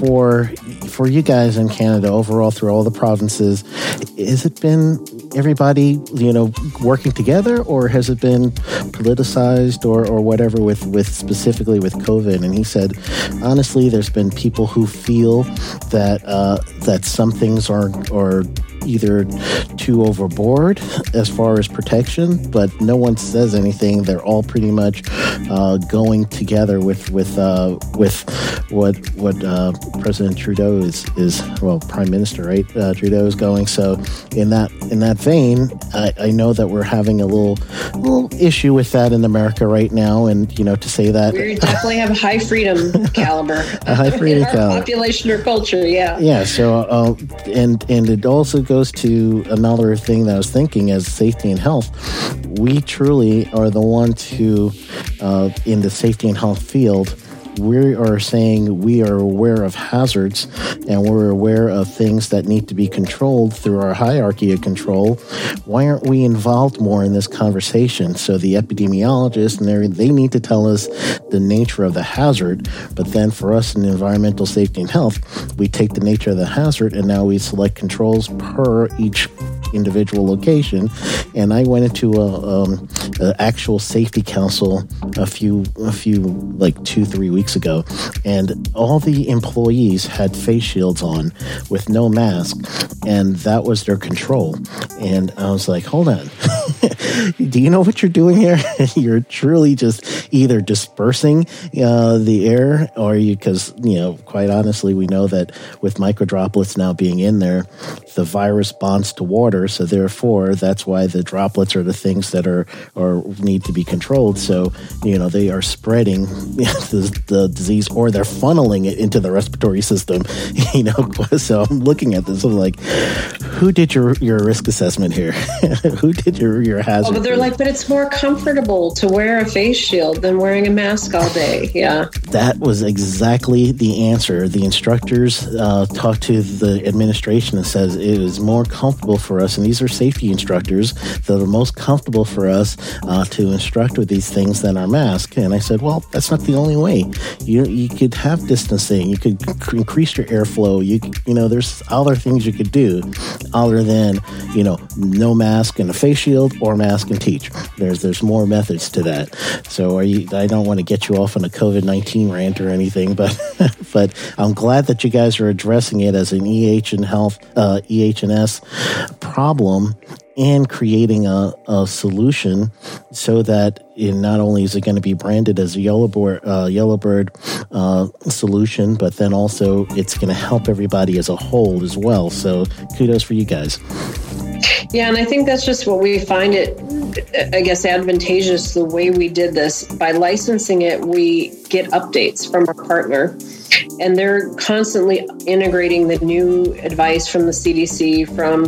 for for you guys in Canada overall through all the provinces, has it been everybody, you know, working together, or has it been politicized or, or whatever with, with specifically with COVID? And he said, honestly, there's been people who feel that uh, that some things are are either too overboard as far as protection, but no one says anything. They're all pretty much uh, going together with with uh, with what what uh, President Trudeau is is well Prime Minister right uh, Trudeau is going. So in that in that vein, I, I, know that we're having a little little issue with that in America right now, and you know to say that we definitely have a high freedom caliber, a high freedom caliber, population or culture, yeah, yeah. So uh, and and it also goes goes to another thing that I was thinking as safety and health. We truly are the ones who, uh, in the safety and health field, we are saying we are aware of hazards and we're aware of things that need to be controlled through our hierarchy of control. Why aren't we involved more in this conversation? So the epidemiologists and they need to tell us the nature of the hazard, but then for us in environmental safety and health, we take the nature of the hazard and now we select controls per each individual location. And I went into a, um, a actual safety council a few a few like two three weeks ago, and all the employees had face shields on with no mask, and that was their control. And I was like, hold on. do you know what you're doing here? you're truly just either dispersing uh, the air or you, because, you know, quite honestly, we know that with microdroplets now being in there, the virus bonds to water. So therefore, that's why the droplets are the things that are, or need to be controlled. So, you know, they are spreading the, the disease or they're funneling it into the respiratory system, you know. So I'm looking at this, I'm like, who did your, your risk assessment here? who did your, your hazard? Oh, but they're like, but it's more comfortable to wear a face shield than wearing a mask all day. Yeah. That was exactly the answer. The instructors uh, talked to the administration and says it is more comfortable for us, and these are safety instructors that are most comfortable for us uh, to instruct with these things than our mask. And I said, well, that's not the only way. You you could have distancing. You could increase your airflow. You you know, there's other things you could do other than you know no mask and a face shield or mask and teach. There's there's more methods to that. So are you? I don't want to get you off on a COVID nineteen rant or anything, but but I'm glad that you guys are addressing it as an EH and health uh, EH&S problem and creating a, a solution so that it not only is it going to be branded as a Yellowbird, uh, Yellowbird uh, solution, but then also it's going to help everybody as a whole as well. So kudos for you guys. Yeah, and I think that's just what we find it, I guess, advantageous the way we did this. By licensing it, we get updates from our partner and they're constantly integrating the new advice from the CDC, from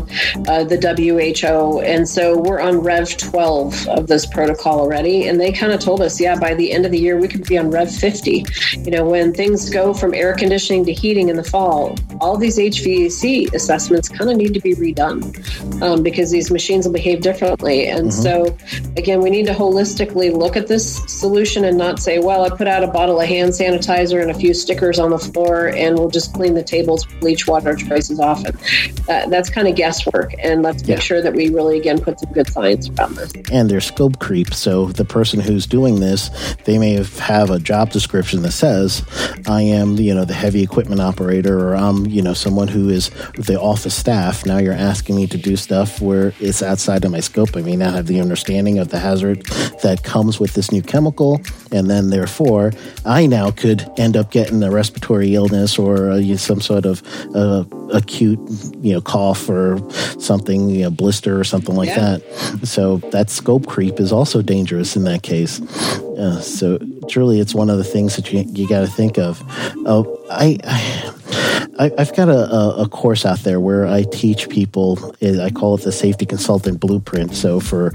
uh, the WHO. And so we're on Rev 12 of this protocol already. And they kind of told us, yeah, by the end of the year, we could be on Rev 50. You know, when things go from air conditioning to heating in the fall, all these HVAC assessments kind of need to be redone um, because these machines will behave differently. And mm-hmm. so, again, we need to holistically look at this solution and not say, well, I put out a bottle of hand sanitizer and a few stickers on the the floor and we'll just clean the tables, bleach water choices off. And that, that's kind of guesswork. And let's make sure that we really, again, put some good science around this. and there's scope creep. So the person who's doing this, they may have, have a job description that says, "I am, you know, the heavy equipment operator," or "I'm, you know, someone who is the office staff." Now you're asking me to do stuff where it's outside of my scope. I may not have the understanding of the hazard that comes with this new chemical, and then therefore I now could end up getting a respiratory illness or uh, some sort of uh, acute, you know, cough or something, you know, blister or something like Yeah. that. So that scope creep is also dangerous in that case. Uh, so truly, it's one of the things that you you got to think of. Uh, I. I I've got a, a, course out there where I teach people. eh, I call it the Safety Consultant Blueprint. So for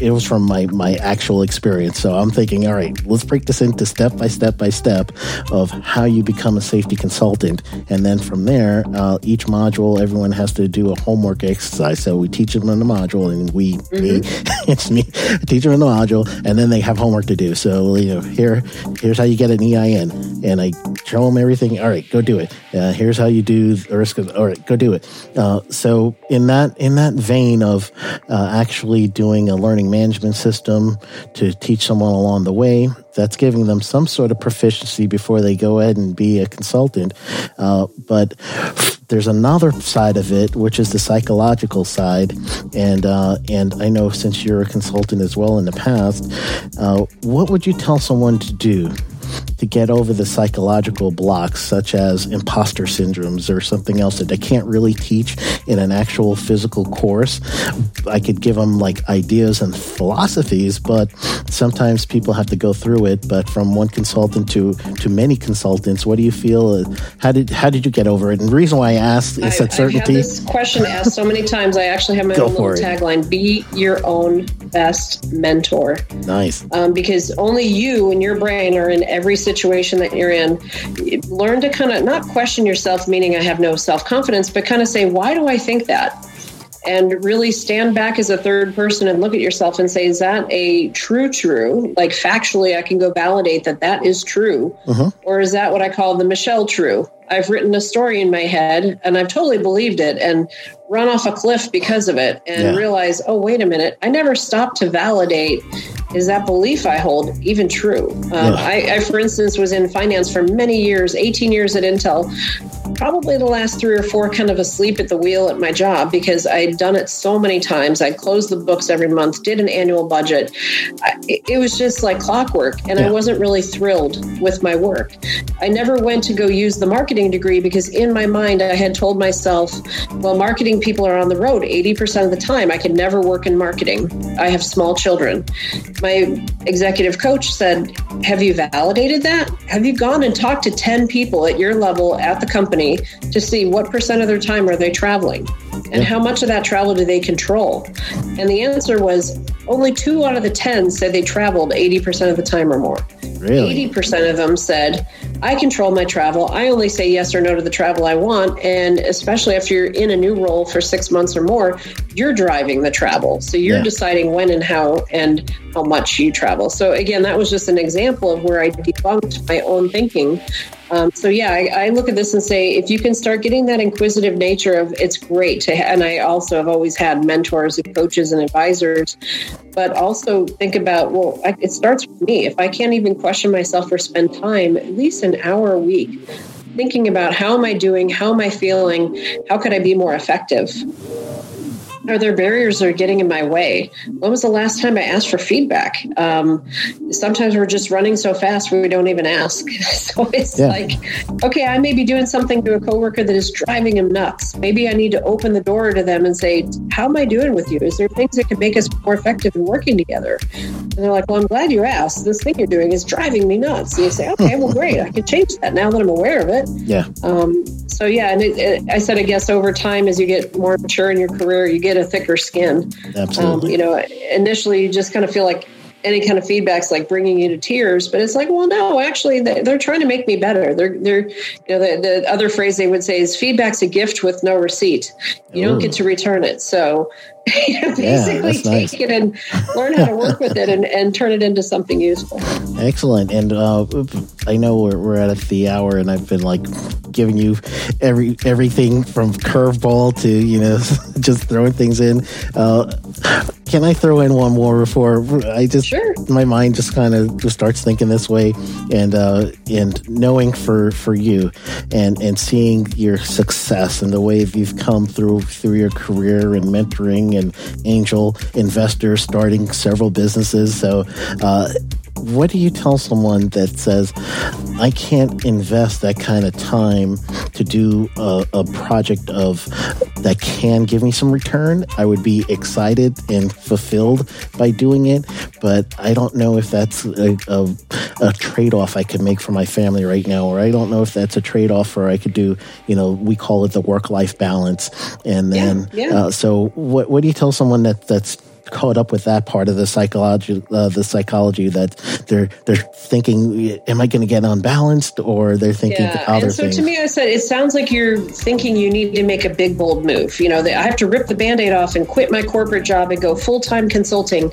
it was from my my actual experience. So I'm thinking, all right, let's break this into step by step by step of how you become a safety consultant, and then from there, uh, each module, everyone has to do a homework exercise. So we teach them in the module, and we, me, it's me, I teach them in the module, and then they have homework to do. So you know, here, here's how you get an EIN, and I show them everything. All right, go do it. Uh, here's how you do the risk. Of, all right, go do it. Uh, so in that in that vein of uh, actually doing a learning management system to teach someone along the way, that's giving them some sort of proficiency before they go ahead and be a consultant. Uh, but there's another side of it, which is the psychological side, and uh, and I know since you're a consultant as well in the past, uh, what would you tell someone to do? To get over the psychological blocks, such as imposter syndromes or something else that they can't really teach in an actual physical course. I could give them like ideas and philosophies, but sometimes people have to go through it. But from one consultant to to many consultants, what do you feel? How did how did you get over it? And the reason why I asked is I, that certainty. this question asked so many times. I actually have my Go own little it. tagline: "Be your own best mentor." Nice. um, because only you and your brain are in every situation that you're in. Learn to kind of not question yourself, meaning I have no self confidence, but kind of say, why do I think that? And really stand back as a third person and look at yourself and say, is that a true, true? Like factually, I can go validate that that is true. Uh-huh. Or is that what I call the Michelle true? I've written a story in my head and I've totally believed it and run off a cliff because of it and Yeah. realize, oh, wait a minute, I never stopped to validate is that belief I hold even true? Um, Yeah. I, I, for instance, was in finance for many years, 18 years at Intel, probably the last three or four kind of asleep at the wheel at my job because I'd done it so many times. I'd closed the books every month, did an annual budget. I, it, it was just like clockwork, and Yeah. I wasn't really thrilled with my work. I never went to go use the marketing degree because in my mind I had told myself, well, marketing people are on the road 80% of the time. I could never work in marketing. I have small children. My executive coach said, Have you validated that? Have you gone and talked to 10 people at your level at the company to see what percent of their time are they traveling? And how much of that travel do they control? And the answer was only two out of the 10 said they traveled 80% of the time or more. Really? 80% of them said, I control my travel. I only say yes or no to the travel I want. And especially if you're in a new role for six months or more, you're driving the travel. So you're Yeah. deciding when and how and how much you travel. So again, that was just an example of where I debunked my own thinking. Um, so yeah, I, I look at this and say, if you can start getting that inquisitive nature of it's great to, ha- and I also have always had mentors and coaches and advisors, but also think about, well, I, it starts with me. If I can't even question myself or spend time, at least an hour a week, thinking about how am I doing, how am I feeling, how could I be more effective? Are there barriers that are getting in my way? When was the last time I asked for feedback? Um, sometimes we're just running so fast we don't even ask. So it's Yeah. like, okay, I may be doing something to a coworker that is driving him nuts. Maybe I need to open the door to them and say, "How am I doing with you? Is there things that could make us more effective in working together?" And they're like, "Well, I'm glad you asked. This thing you're doing is driving me nuts." And you say, "Okay, well, great. I can change that now that I'm aware of it." Yeah. Um, so yeah, and it, it, I said, I guess over time, as you get more mature in your career, you get a thicker skin. Um, you know, initially you just kind of feel like any kind of feedback's like bringing you to tears, but it's like, well, no, actually, they're trying to make me better. They're, they're, you know, the, the other phrase they would say is feedback's a gift with no receipt. You don't get to return it. So basically yeah, take nice. it and learn how to work with it and, and turn it into something useful. Excellent. And uh, I know we're, we're at the hour and I've been like giving you every everything from curveball to, you know, just throwing things in. Uh, can I throw in one more before I just, sure. my mind just kind of just starts thinking this way and, uh, and knowing for, for you and, and seeing your success and the way you've come through, through your career and mentoring and angel investors starting several businesses. So, uh, what do you tell someone that says, I can't invest that kind of time to do a, a, project of that can give me some return? I would be excited and fulfilled by doing it, but I don't know if that's a, a, a trade off I could make for my family right now, or I don't know if that's a trade off where I could do, you know, we call it the work life balance. And then, yeah, yeah. Uh, so what, what do you tell someone that that's caught up with that part of the psychology, uh, the psychology that they're they're thinking, am I going to get unbalanced, or they're thinking yeah. other and so things. to me, I said it sounds like you're thinking you need to make a big bold move. You know, I have to rip the band-aid off and quit my corporate job and go full time consulting.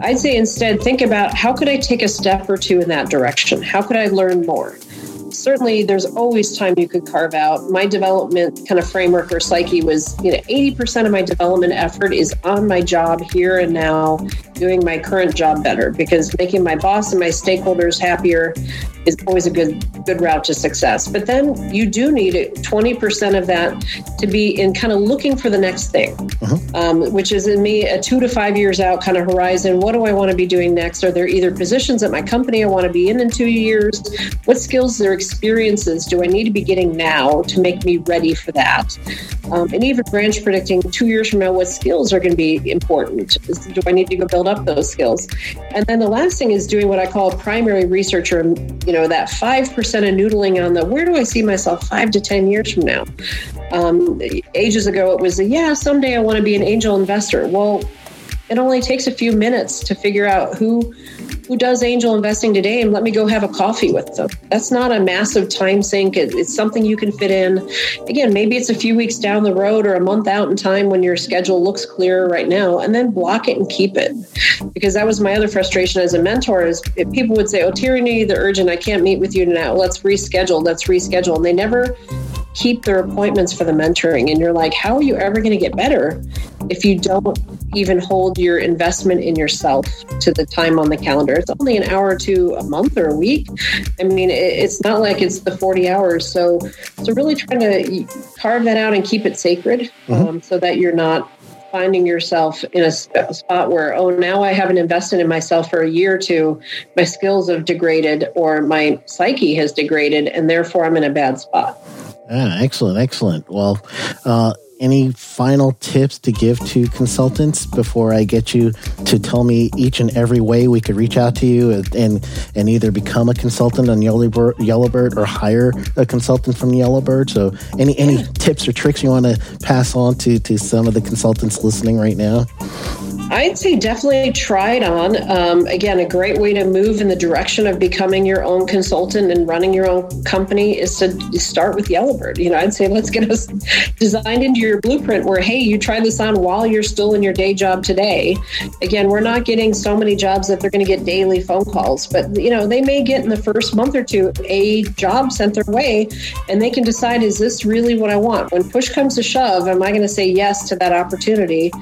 I'd say instead think about how could I take a step or two in that direction? How could I learn more? Certainly there's always time you could carve out. My development kind of framework or psyche was, you know, 80% of my development effort is on my job here and now, doing my current job better because making my boss and my stakeholders happier is always a good good route to success. But then you do need 20% of that to be in kind of looking for the next thing, uh-huh. um, which is in me a two to five years out kind of horizon. What do I want to be doing next? Are there either positions at my company I want to be in in two years? What skills or experiences do I need to be getting now to make me ready for that? Um, and even branch predicting two years from now, what skills are going to be important? Do I need to go build up those skills? And then the last thing is doing what I call primary research or, you know, that 5% of noodling on the where do I see myself five to 10 years from now? Um, ages ago, it was, a, yeah, someday I want to be an angel investor. Well, it only takes a few minutes to figure out who who does angel investing today and let me go have a coffee with them. That's not a massive time sink. it's something you can fit in. Again, maybe it's a few weeks down the road or a month out in time when your schedule looks clearer right now, and then block it and keep it. Because that was my other frustration as a mentor is people would say, "Oh, tyranny, the urgent. I can't meet with you now. Let's reschedule. Let's reschedule." And they never keep their appointments for the mentoring. And you're like, how are you ever going to get better if you don't even hold your investment in yourself to the time on the calendar? It's only an hour or two a month or a week. I mean, it's not like it's the 40 hours. So, so really trying to carve that out and keep it sacred mm-hmm. um, so that you're not finding yourself in a spot where oh now i haven't invested in myself for a year or two my skills have degraded or my psyche has degraded and therefore i'm in a bad spot Ah, excellent, excellent. Well, uh, any final tips to give to consultants before I get you to tell me each and every way we could reach out to you and and, and either become a consultant on Yellowbird, Yellowbird or hire a consultant from Yellowbird? So, any any tips or tricks you want to pass on to to some of the consultants listening right now? I'd say definitely try it on. Um, again, a great way to move in the direction of becoming your own consultant and running your own company is to start with Yellowbird. You know, I'd say let's get us designed into your blueprint where, hey, you try this on while you're still in your day job today. Again, we're not getting so many jobs that they're going to get daily phone calls, but you know, they may get in the first month or two a job sent their way, and they can decide, is this really what I want? When push comes to shove, am I going to say yes to that opportunity?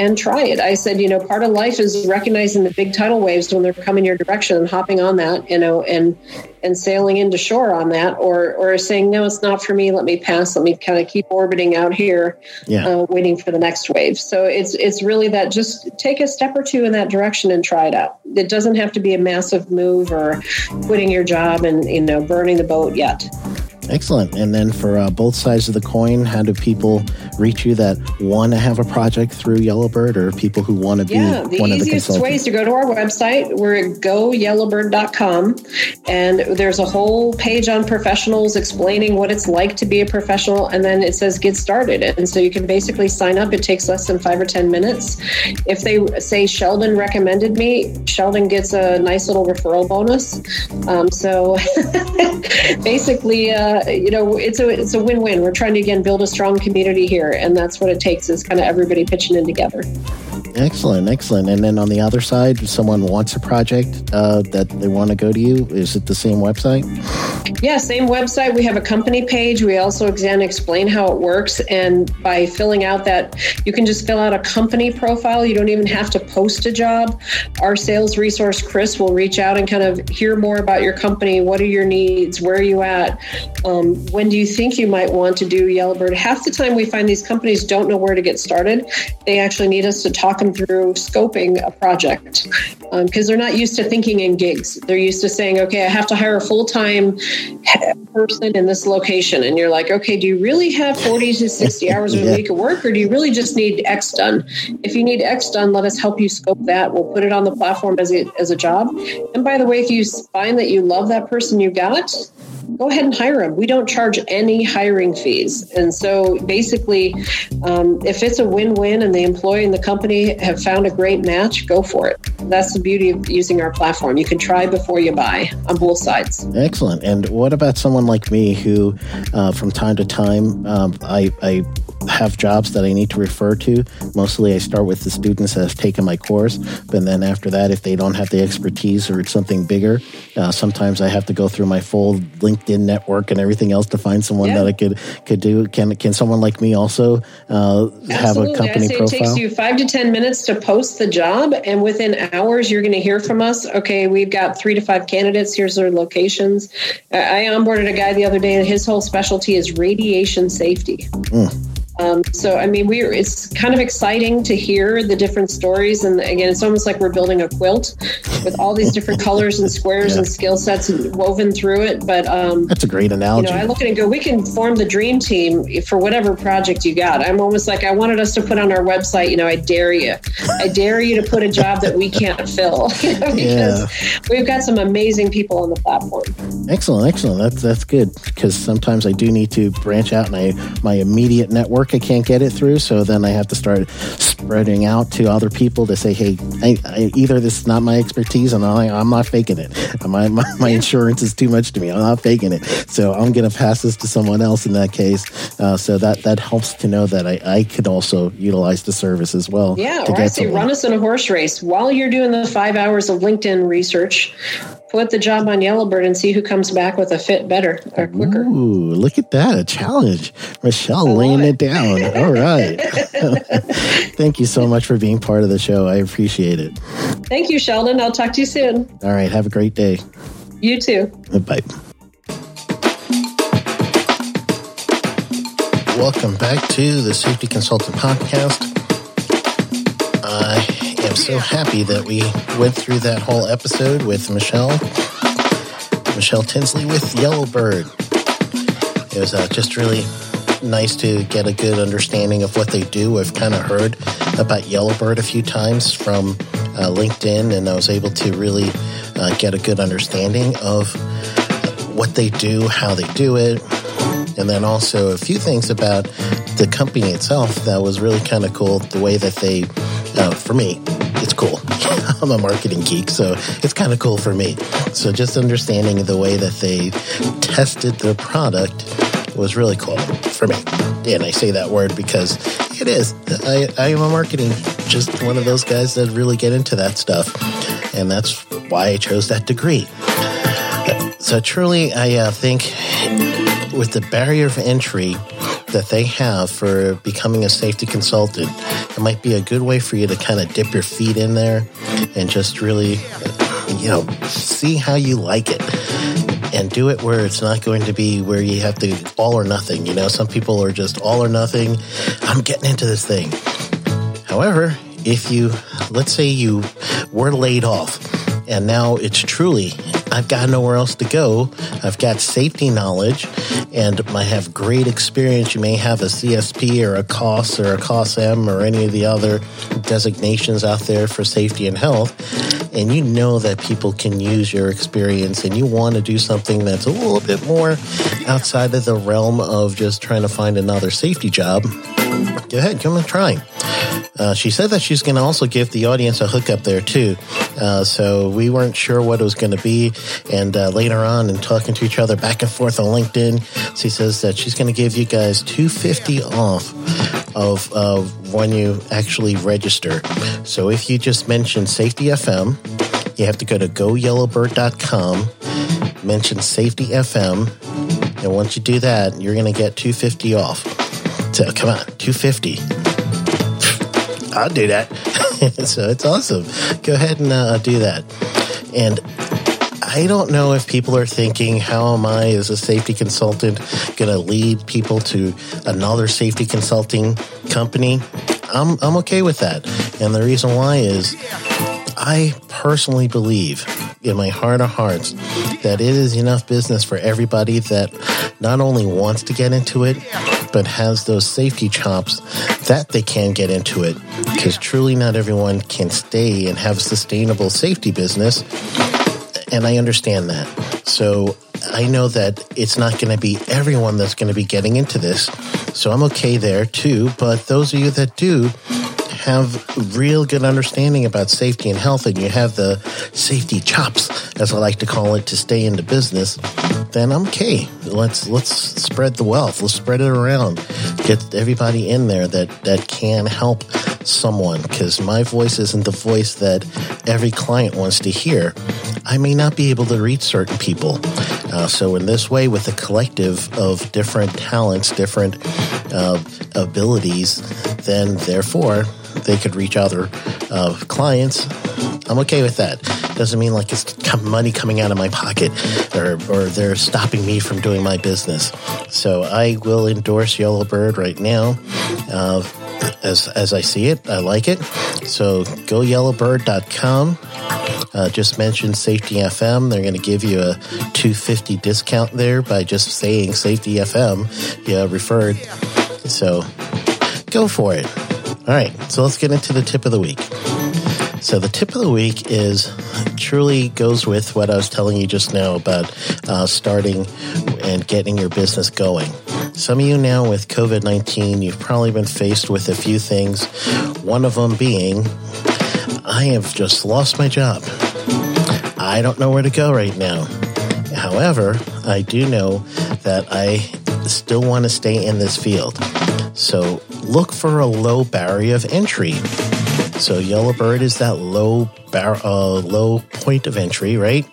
And try it. I said, you know, part of life is recognizing the big tidal waves when they're coming your direction and hopping on that, you know, and and sailing into shore on that, or or saying, no, it's not for me. Let me pass. Let me kind of keep orbiting out here, yeah. uh, waiting for the next wave. So it's it's really that just take a step or two in that direction and try it out. It doesn't have to be a massive move or quitting your job and you know burning the boat yet. Excellent. And then for uh, both sides of the coin, how do people reach you that want to have a project through Yellowbird or people who want to be yeah, the one of the easiest way is to go to our website. We're at goyellowbird.com. And there's a whole page on professionals explaining what it's like to be a professional. And then it says get started. And so you can basically sign up. It takes less than five or 10 minutes. If they say Sheldon recommended me, Sheldon gets a nice little referral bonus. Um, so basically, uh, you know, it's a it's a win win. We're trying to again build a strong community here, and that's what it takes is kind of everybody pitching in together. Excellent, excellent. And then on the other side, if someone wants a project uh, that they want to go to you, is it the same website? Yeah, same website. We have a company page. We also again explain how it works, and by filling out that, you can just fill out a company profile. You don't even have to post a job. Our sales resource, Chris, will reach out and kind of hear more about your company. What are your needs? Where are you at? Um, when do you think you might want to do Yellowbird? Half the time, we find these companies don't know where to get started. They actually need us to talk them through scoping a project because um, they're not used to thinking in gigs. They're used to saying, okay, I have to hire a full time person in this location. And you're like, okay, do you really have 40 to 60 hours a week of work or do you really just need X done? If you need X done, let us help you scope that. We'll put it on the platform as a, as a job. And by the way, if you find that you love that person you got, go ahead and hire them. We don't charge any hiring fees. And so basically, um, if it's a win win and the employee and the company have found a great match, go for it. That's the beauty of using our platform. You can try before you buy on both sides. Excellent. And what about someone like me who, uh, from time to time, um, I, I have jobs that I need to refer to. Mostly I start with the students that have taken my course, but then after that, if they don't have the expertise or it's something bigger, uh, sometimes I have to go through my full LinkedIn network and everything else to find someone yeah. that I could could do. Can can someone like me also uh, have a company profile? It takes you five to ten minutes to post the job, and within hours you're going to hear from us. Okay, we've got three to five candidates. Here's their locations. I onboarded a guy the other day, and his whole specialty is radiation safety. Mm. Um, so, I mean, we're it's kind of exciting to hear the different stories, and again, it's almost like we're building a quilt with all these different colors and squares yeah. and skill sets woven through it. But um, that's a great analogy. You know, I look at it and go, we can form the dream team for whatever project you got. I'm almost like I wanted us to put on our website. You know, I dare you, I dare you to put a job that we can't fill. You know, because yeah. we've got some amazing people on the platform. Excellent, excellent. That's that's good because sometimes I do need to branch out my my immediate network I can't get it through. So then I have to start spreading out to other people to say, hey, I, I, either this is not my expertise and I, am not faking it. My, my, my, insurance is too much to me. I'm not faking it. So I'm going to pass this to someone else in that case. Uh, so that, that helps to know that I, I could also utilize the service as well. Yeah, or I say someone. run us in a horse race while you're doing the five hours of LinkedIn research put the job on Yellowbird and see who comes back with a fit better or quicker. Ooh, look at that. A challenge. Michelle laying it. it down. All right. Thank you so much for being part of the show. I appreciate it. Thank you, Sheldon. I'll talk to you soon. All right. Have a great day. You too. Bye. Welcome back to the Safety Consultant Podcast. I am so happy that we went through that whole episode with Michelle, Michelle Tinsley with Yellowbird. It was uh, just really nice to get a good understanding of what they do. I've kind of heard about Yellowbird a few times from uh, LinkedIn, and I was able to really uh, get a good understanding of what they do, how they do it, and then also a few things about the company itself that was really kind of cool. The way that they, uh, for me, it's cool. I'm a marketing geek, so it's kind of cool for me. So just understanding the way that they tested their product was really cool for me. And I say that word because it is. I, I am a marketing, just one of those guys that really get into that stuff. And that's why I chose that degree. So truly, I uh, think with the barrier of entry that they have for becoming a safety consultant, it might be a good way for you to kind of dip your feet in there and just really, you know, see how you like it and do it where it's not going to be where you have to all or nothing. You know, some people are just all or nothing. I'm getting into this thing. However, if you, let's say you were laid off and now it's truly I've got nowhere else to go. I've got safety knowledge and I have great experience. You may have a CSP or a COS or a COSM or any of the other designations out there for safety and health. And you know that people can use your experience and you want to do something that's a little bit more outside of the realm of just trying to find another safety job. Go ahead, come and try. Uh, she said that she's going to also give the audience a hookup there too. Uh, so we weren't sure what it was going to be. And uh, later on, and talking to each other back and forth on LinkedIn, she says that she's going to give you guys 250 off of of when you actually register. So if you just mention Safety FM, you have to go to goyellowbird.com, mention Safety FM, and once you do that, you're going to get 250 off. So come on, 250. I'll do that. so it's awesome. Go ahead and uh, do that. And I don't know if people are thinking, how am I, as a safety consultant, going to lead people to another safety consulting company? I'm, I'm okay with that. And the reason why is I personally believe in my heart of hearts that it is enough business for everybody that not only wants to get into it, but has those safety chops that they can get into it. Because truly, not everyone can stay and have a sustainable safety business. And I understand that. So I know that it's not going to be everyone that's going to be getting into this. So I'm okay there too. But those of you that do, have real good understanding about safety and health and you have the safety chops, as I like to call it, to stay into business, then I'm okay. Let's let's spread the wealth. Let's spread it around. Get everybody in there that that can help someone because my voice isn't the voice that every client wants to hear. I may not be able to reach certain people. Uh, so in this way, with a collective of different talents, different uh, abilities, then therefore they could reach other uh, clients. I'm okay with that. Doesn't mean like it's money coming out of my pocket or, or they're stopping me from doing my business. So I will endorse Yellowbird right now. Uh, as, as I see it, I like it. So go yellowbird.com. Uh, just mention Safety FM. They're going to give you a 250 discount there by just saying Safety FM. Yeah, referred. So go for it. All right, so let's get into the tip of the week. So the tip of the week is truly goes with what I was telling you just now about uh, starting and getting your business going. Some of you now with COVID 19, you've probably been faced with a few things. One of them being, I have just lost my job. I don't know where to go right now. However, I do know that I still want to stay in this field. So look for a low barrier of entry. So Yellowbird is that low bar, uh, low point of entry, right?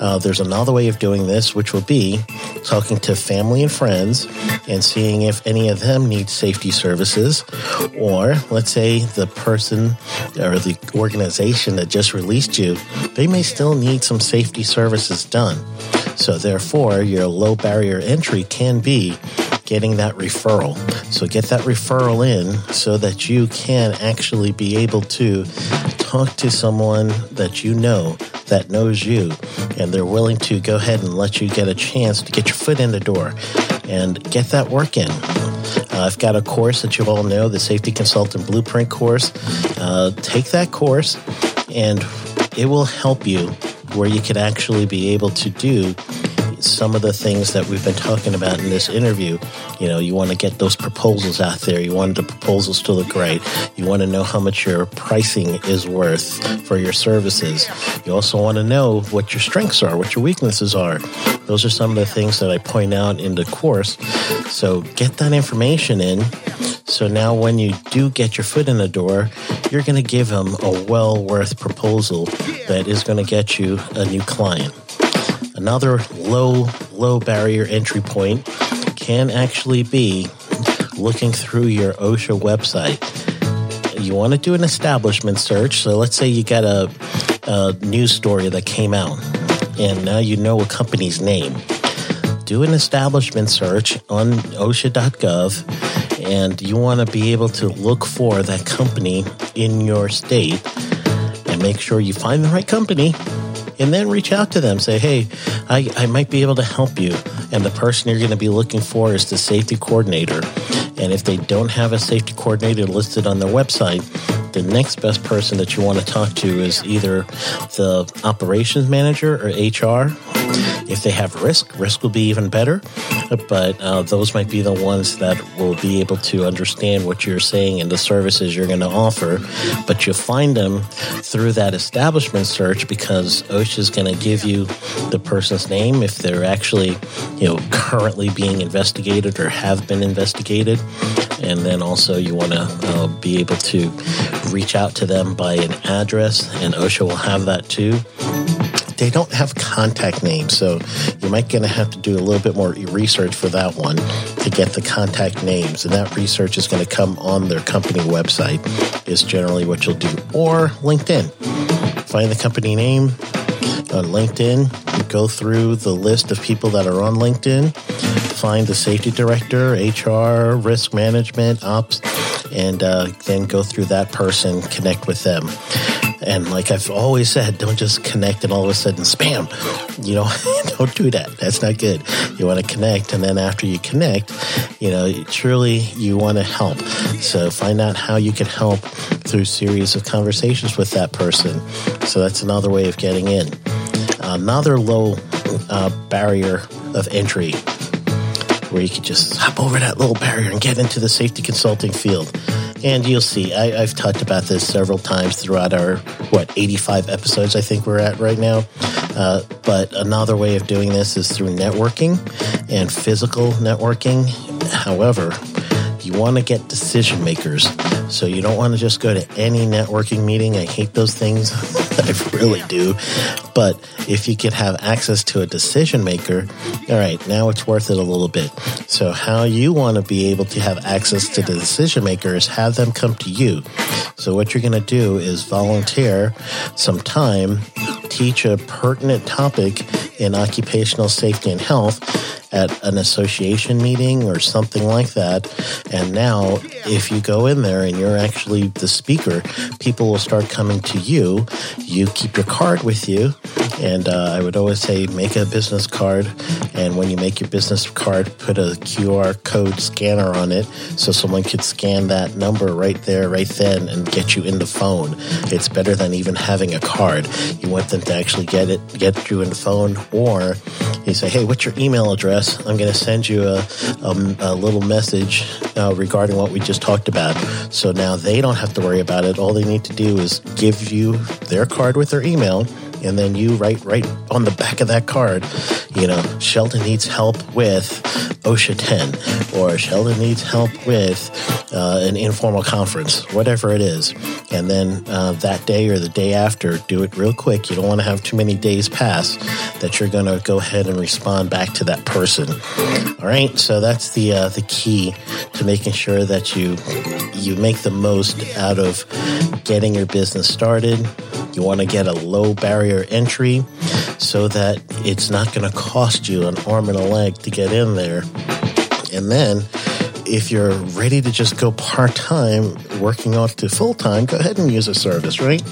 Uh, there's another way of doing this, which will be talking to family and friends and seeing if any of them need safety services, or let's say the person or the organization that just released you, they may still need some safety services done. So therefore, your low barrier entry can be getting that referral. So get that referral in so that you can actually be able to talk to someone that you know that knows you and they're willing to go ahead and let you get a chance to get your foot in the door and get that work in. Uh, I've got a course that you all know, the Safety Consultant Blueprint course. Uh, take that course and it will help you where you can actually be able to do some of the things that we've been talking about in this interview. You know, you want to get those proposals out there. You want the proposals to look right. You want to know how much your pricing is worth for your services. You also want to know what your strengths are, what your weaknesses are. Those are some of the things that I point out in the course. So get that information in. So now when you do get your foot in the door, you're going to give them a well worth proposal that is going to get you a new client. Another low, low barrier entry point can actually be looking through your OSHA website. You want to do an establishment search. So let's say you got a, a news story that came out and now you know a company's name. Do an establishment search on OSHA.gov and you want to be able to look for that company in your state and make sure you find the right company and then reach out to them. Say, hey, I, I might be able to help you. And the person you're going to be looking for is the safety coordinator. And if they don't have a safety coordinator listed on their website, the next best person that you want to talk to is either the operations manager or HR. If they have risk, risk will be even better. But uh, those might be the ones that will be able to understand what you're saying and the services you're going to offer. But you'll find them through that establishment search because OSHA is going to give you the person's name if they're actually, you know, currently being investigated or have been investigated. And then also you want to uh, be able to reach out to them by an address, and OSHA will have that too they don't have contact names, so you might gonna have to do a little bit more research for that one to get the contact names, and that research is going to come on their company website. Is generally what you'll do, or LinkedIn. Find the company name on LinkedIn. Go through the list of people that are on LinkedIn. Find the safety director, HR, risk management, ops, and uh, then go through that person, connect with them. And like I've always said, don't just connect and all of a sudden spam. You know, don't do that. That's not good. You want to connect, and then after you connect, you know, truly you want to help. So find out how you can help through series of conversations with that person. So that's another way of getting in. Another low uh, barrier of entry where you can just hop over that little barrier and get into the safety consulting field. And you'll see, I, have talked about this several times throughout our, what, 85 episodes I think we're at right now. Uh, but another way of doing this is through networking and physical networking. However, you want to get decision makers. So you don't want to just go to any networking meeting. I hate those things. I really do. But if you could have access to a decision maker, all right, now it's worth it a little bit. So, how you want to be able to have access to the decision makers, have them come to you. So, what you're going to do is volunteer some time, teach a pertinent topic in occupational safety and health at an association meeting or something like that. And now, if you go in there and you're actually the speaker, people will start coming to you. You keep your card with you. And uh, I would always say make a business card. And when you make your business card, put a QR code scanner on it so someone could scan that number right there, right then, and get you in the phone. It's better than even having a card. You want them to actually get it, get you in the phone, or you say, hey, what's your email address? I'm going to send you a, a, a little message uh, regarding what we just talked about. So now they don't have to worry about it. All they need to do is give you their card with their email and then you write right on the back of that card, you know, Sheldon needs help with OSHA 10, or Sheldon needs help with uh, an informal conference, whatever it is. And then uh, that day or the day after, do it real quick. You don't want to have too many days pass that you're going to go ahead and respond back to that person. All right, so that's the uh, the key to making sure that you you make the most out of getting your business started. You want to get a low barrier entry so that it's not going to cost you an arm and a leg to get in there. And then if you're ready to just go part time, working off to full time, go ahead and use a service, right?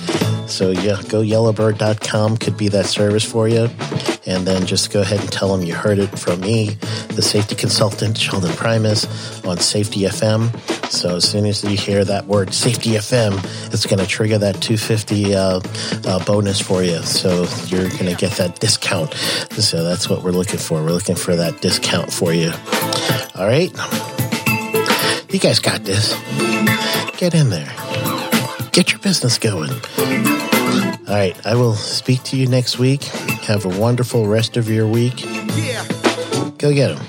So, yeah, go yellowbird.com could be that service for you. And then just go ahead and tell them you heard it from me, the safety consultant, Sheldon Primus, on Safety FM. So, as soon as you hear that word Safety FM, it's going to trigger that 250 uh, uh, bonus for you. So, you're going to get that discount. So, that's what we're looking for. We're looking for that discount for you. All right. You guys got this. Get in there. Get your business going. All right. I will speak to you next week. Have a wonderful rest of your week. Yeah. Go get them.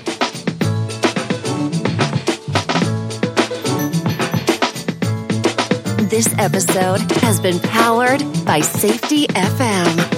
This episode has been powered by Safety FM.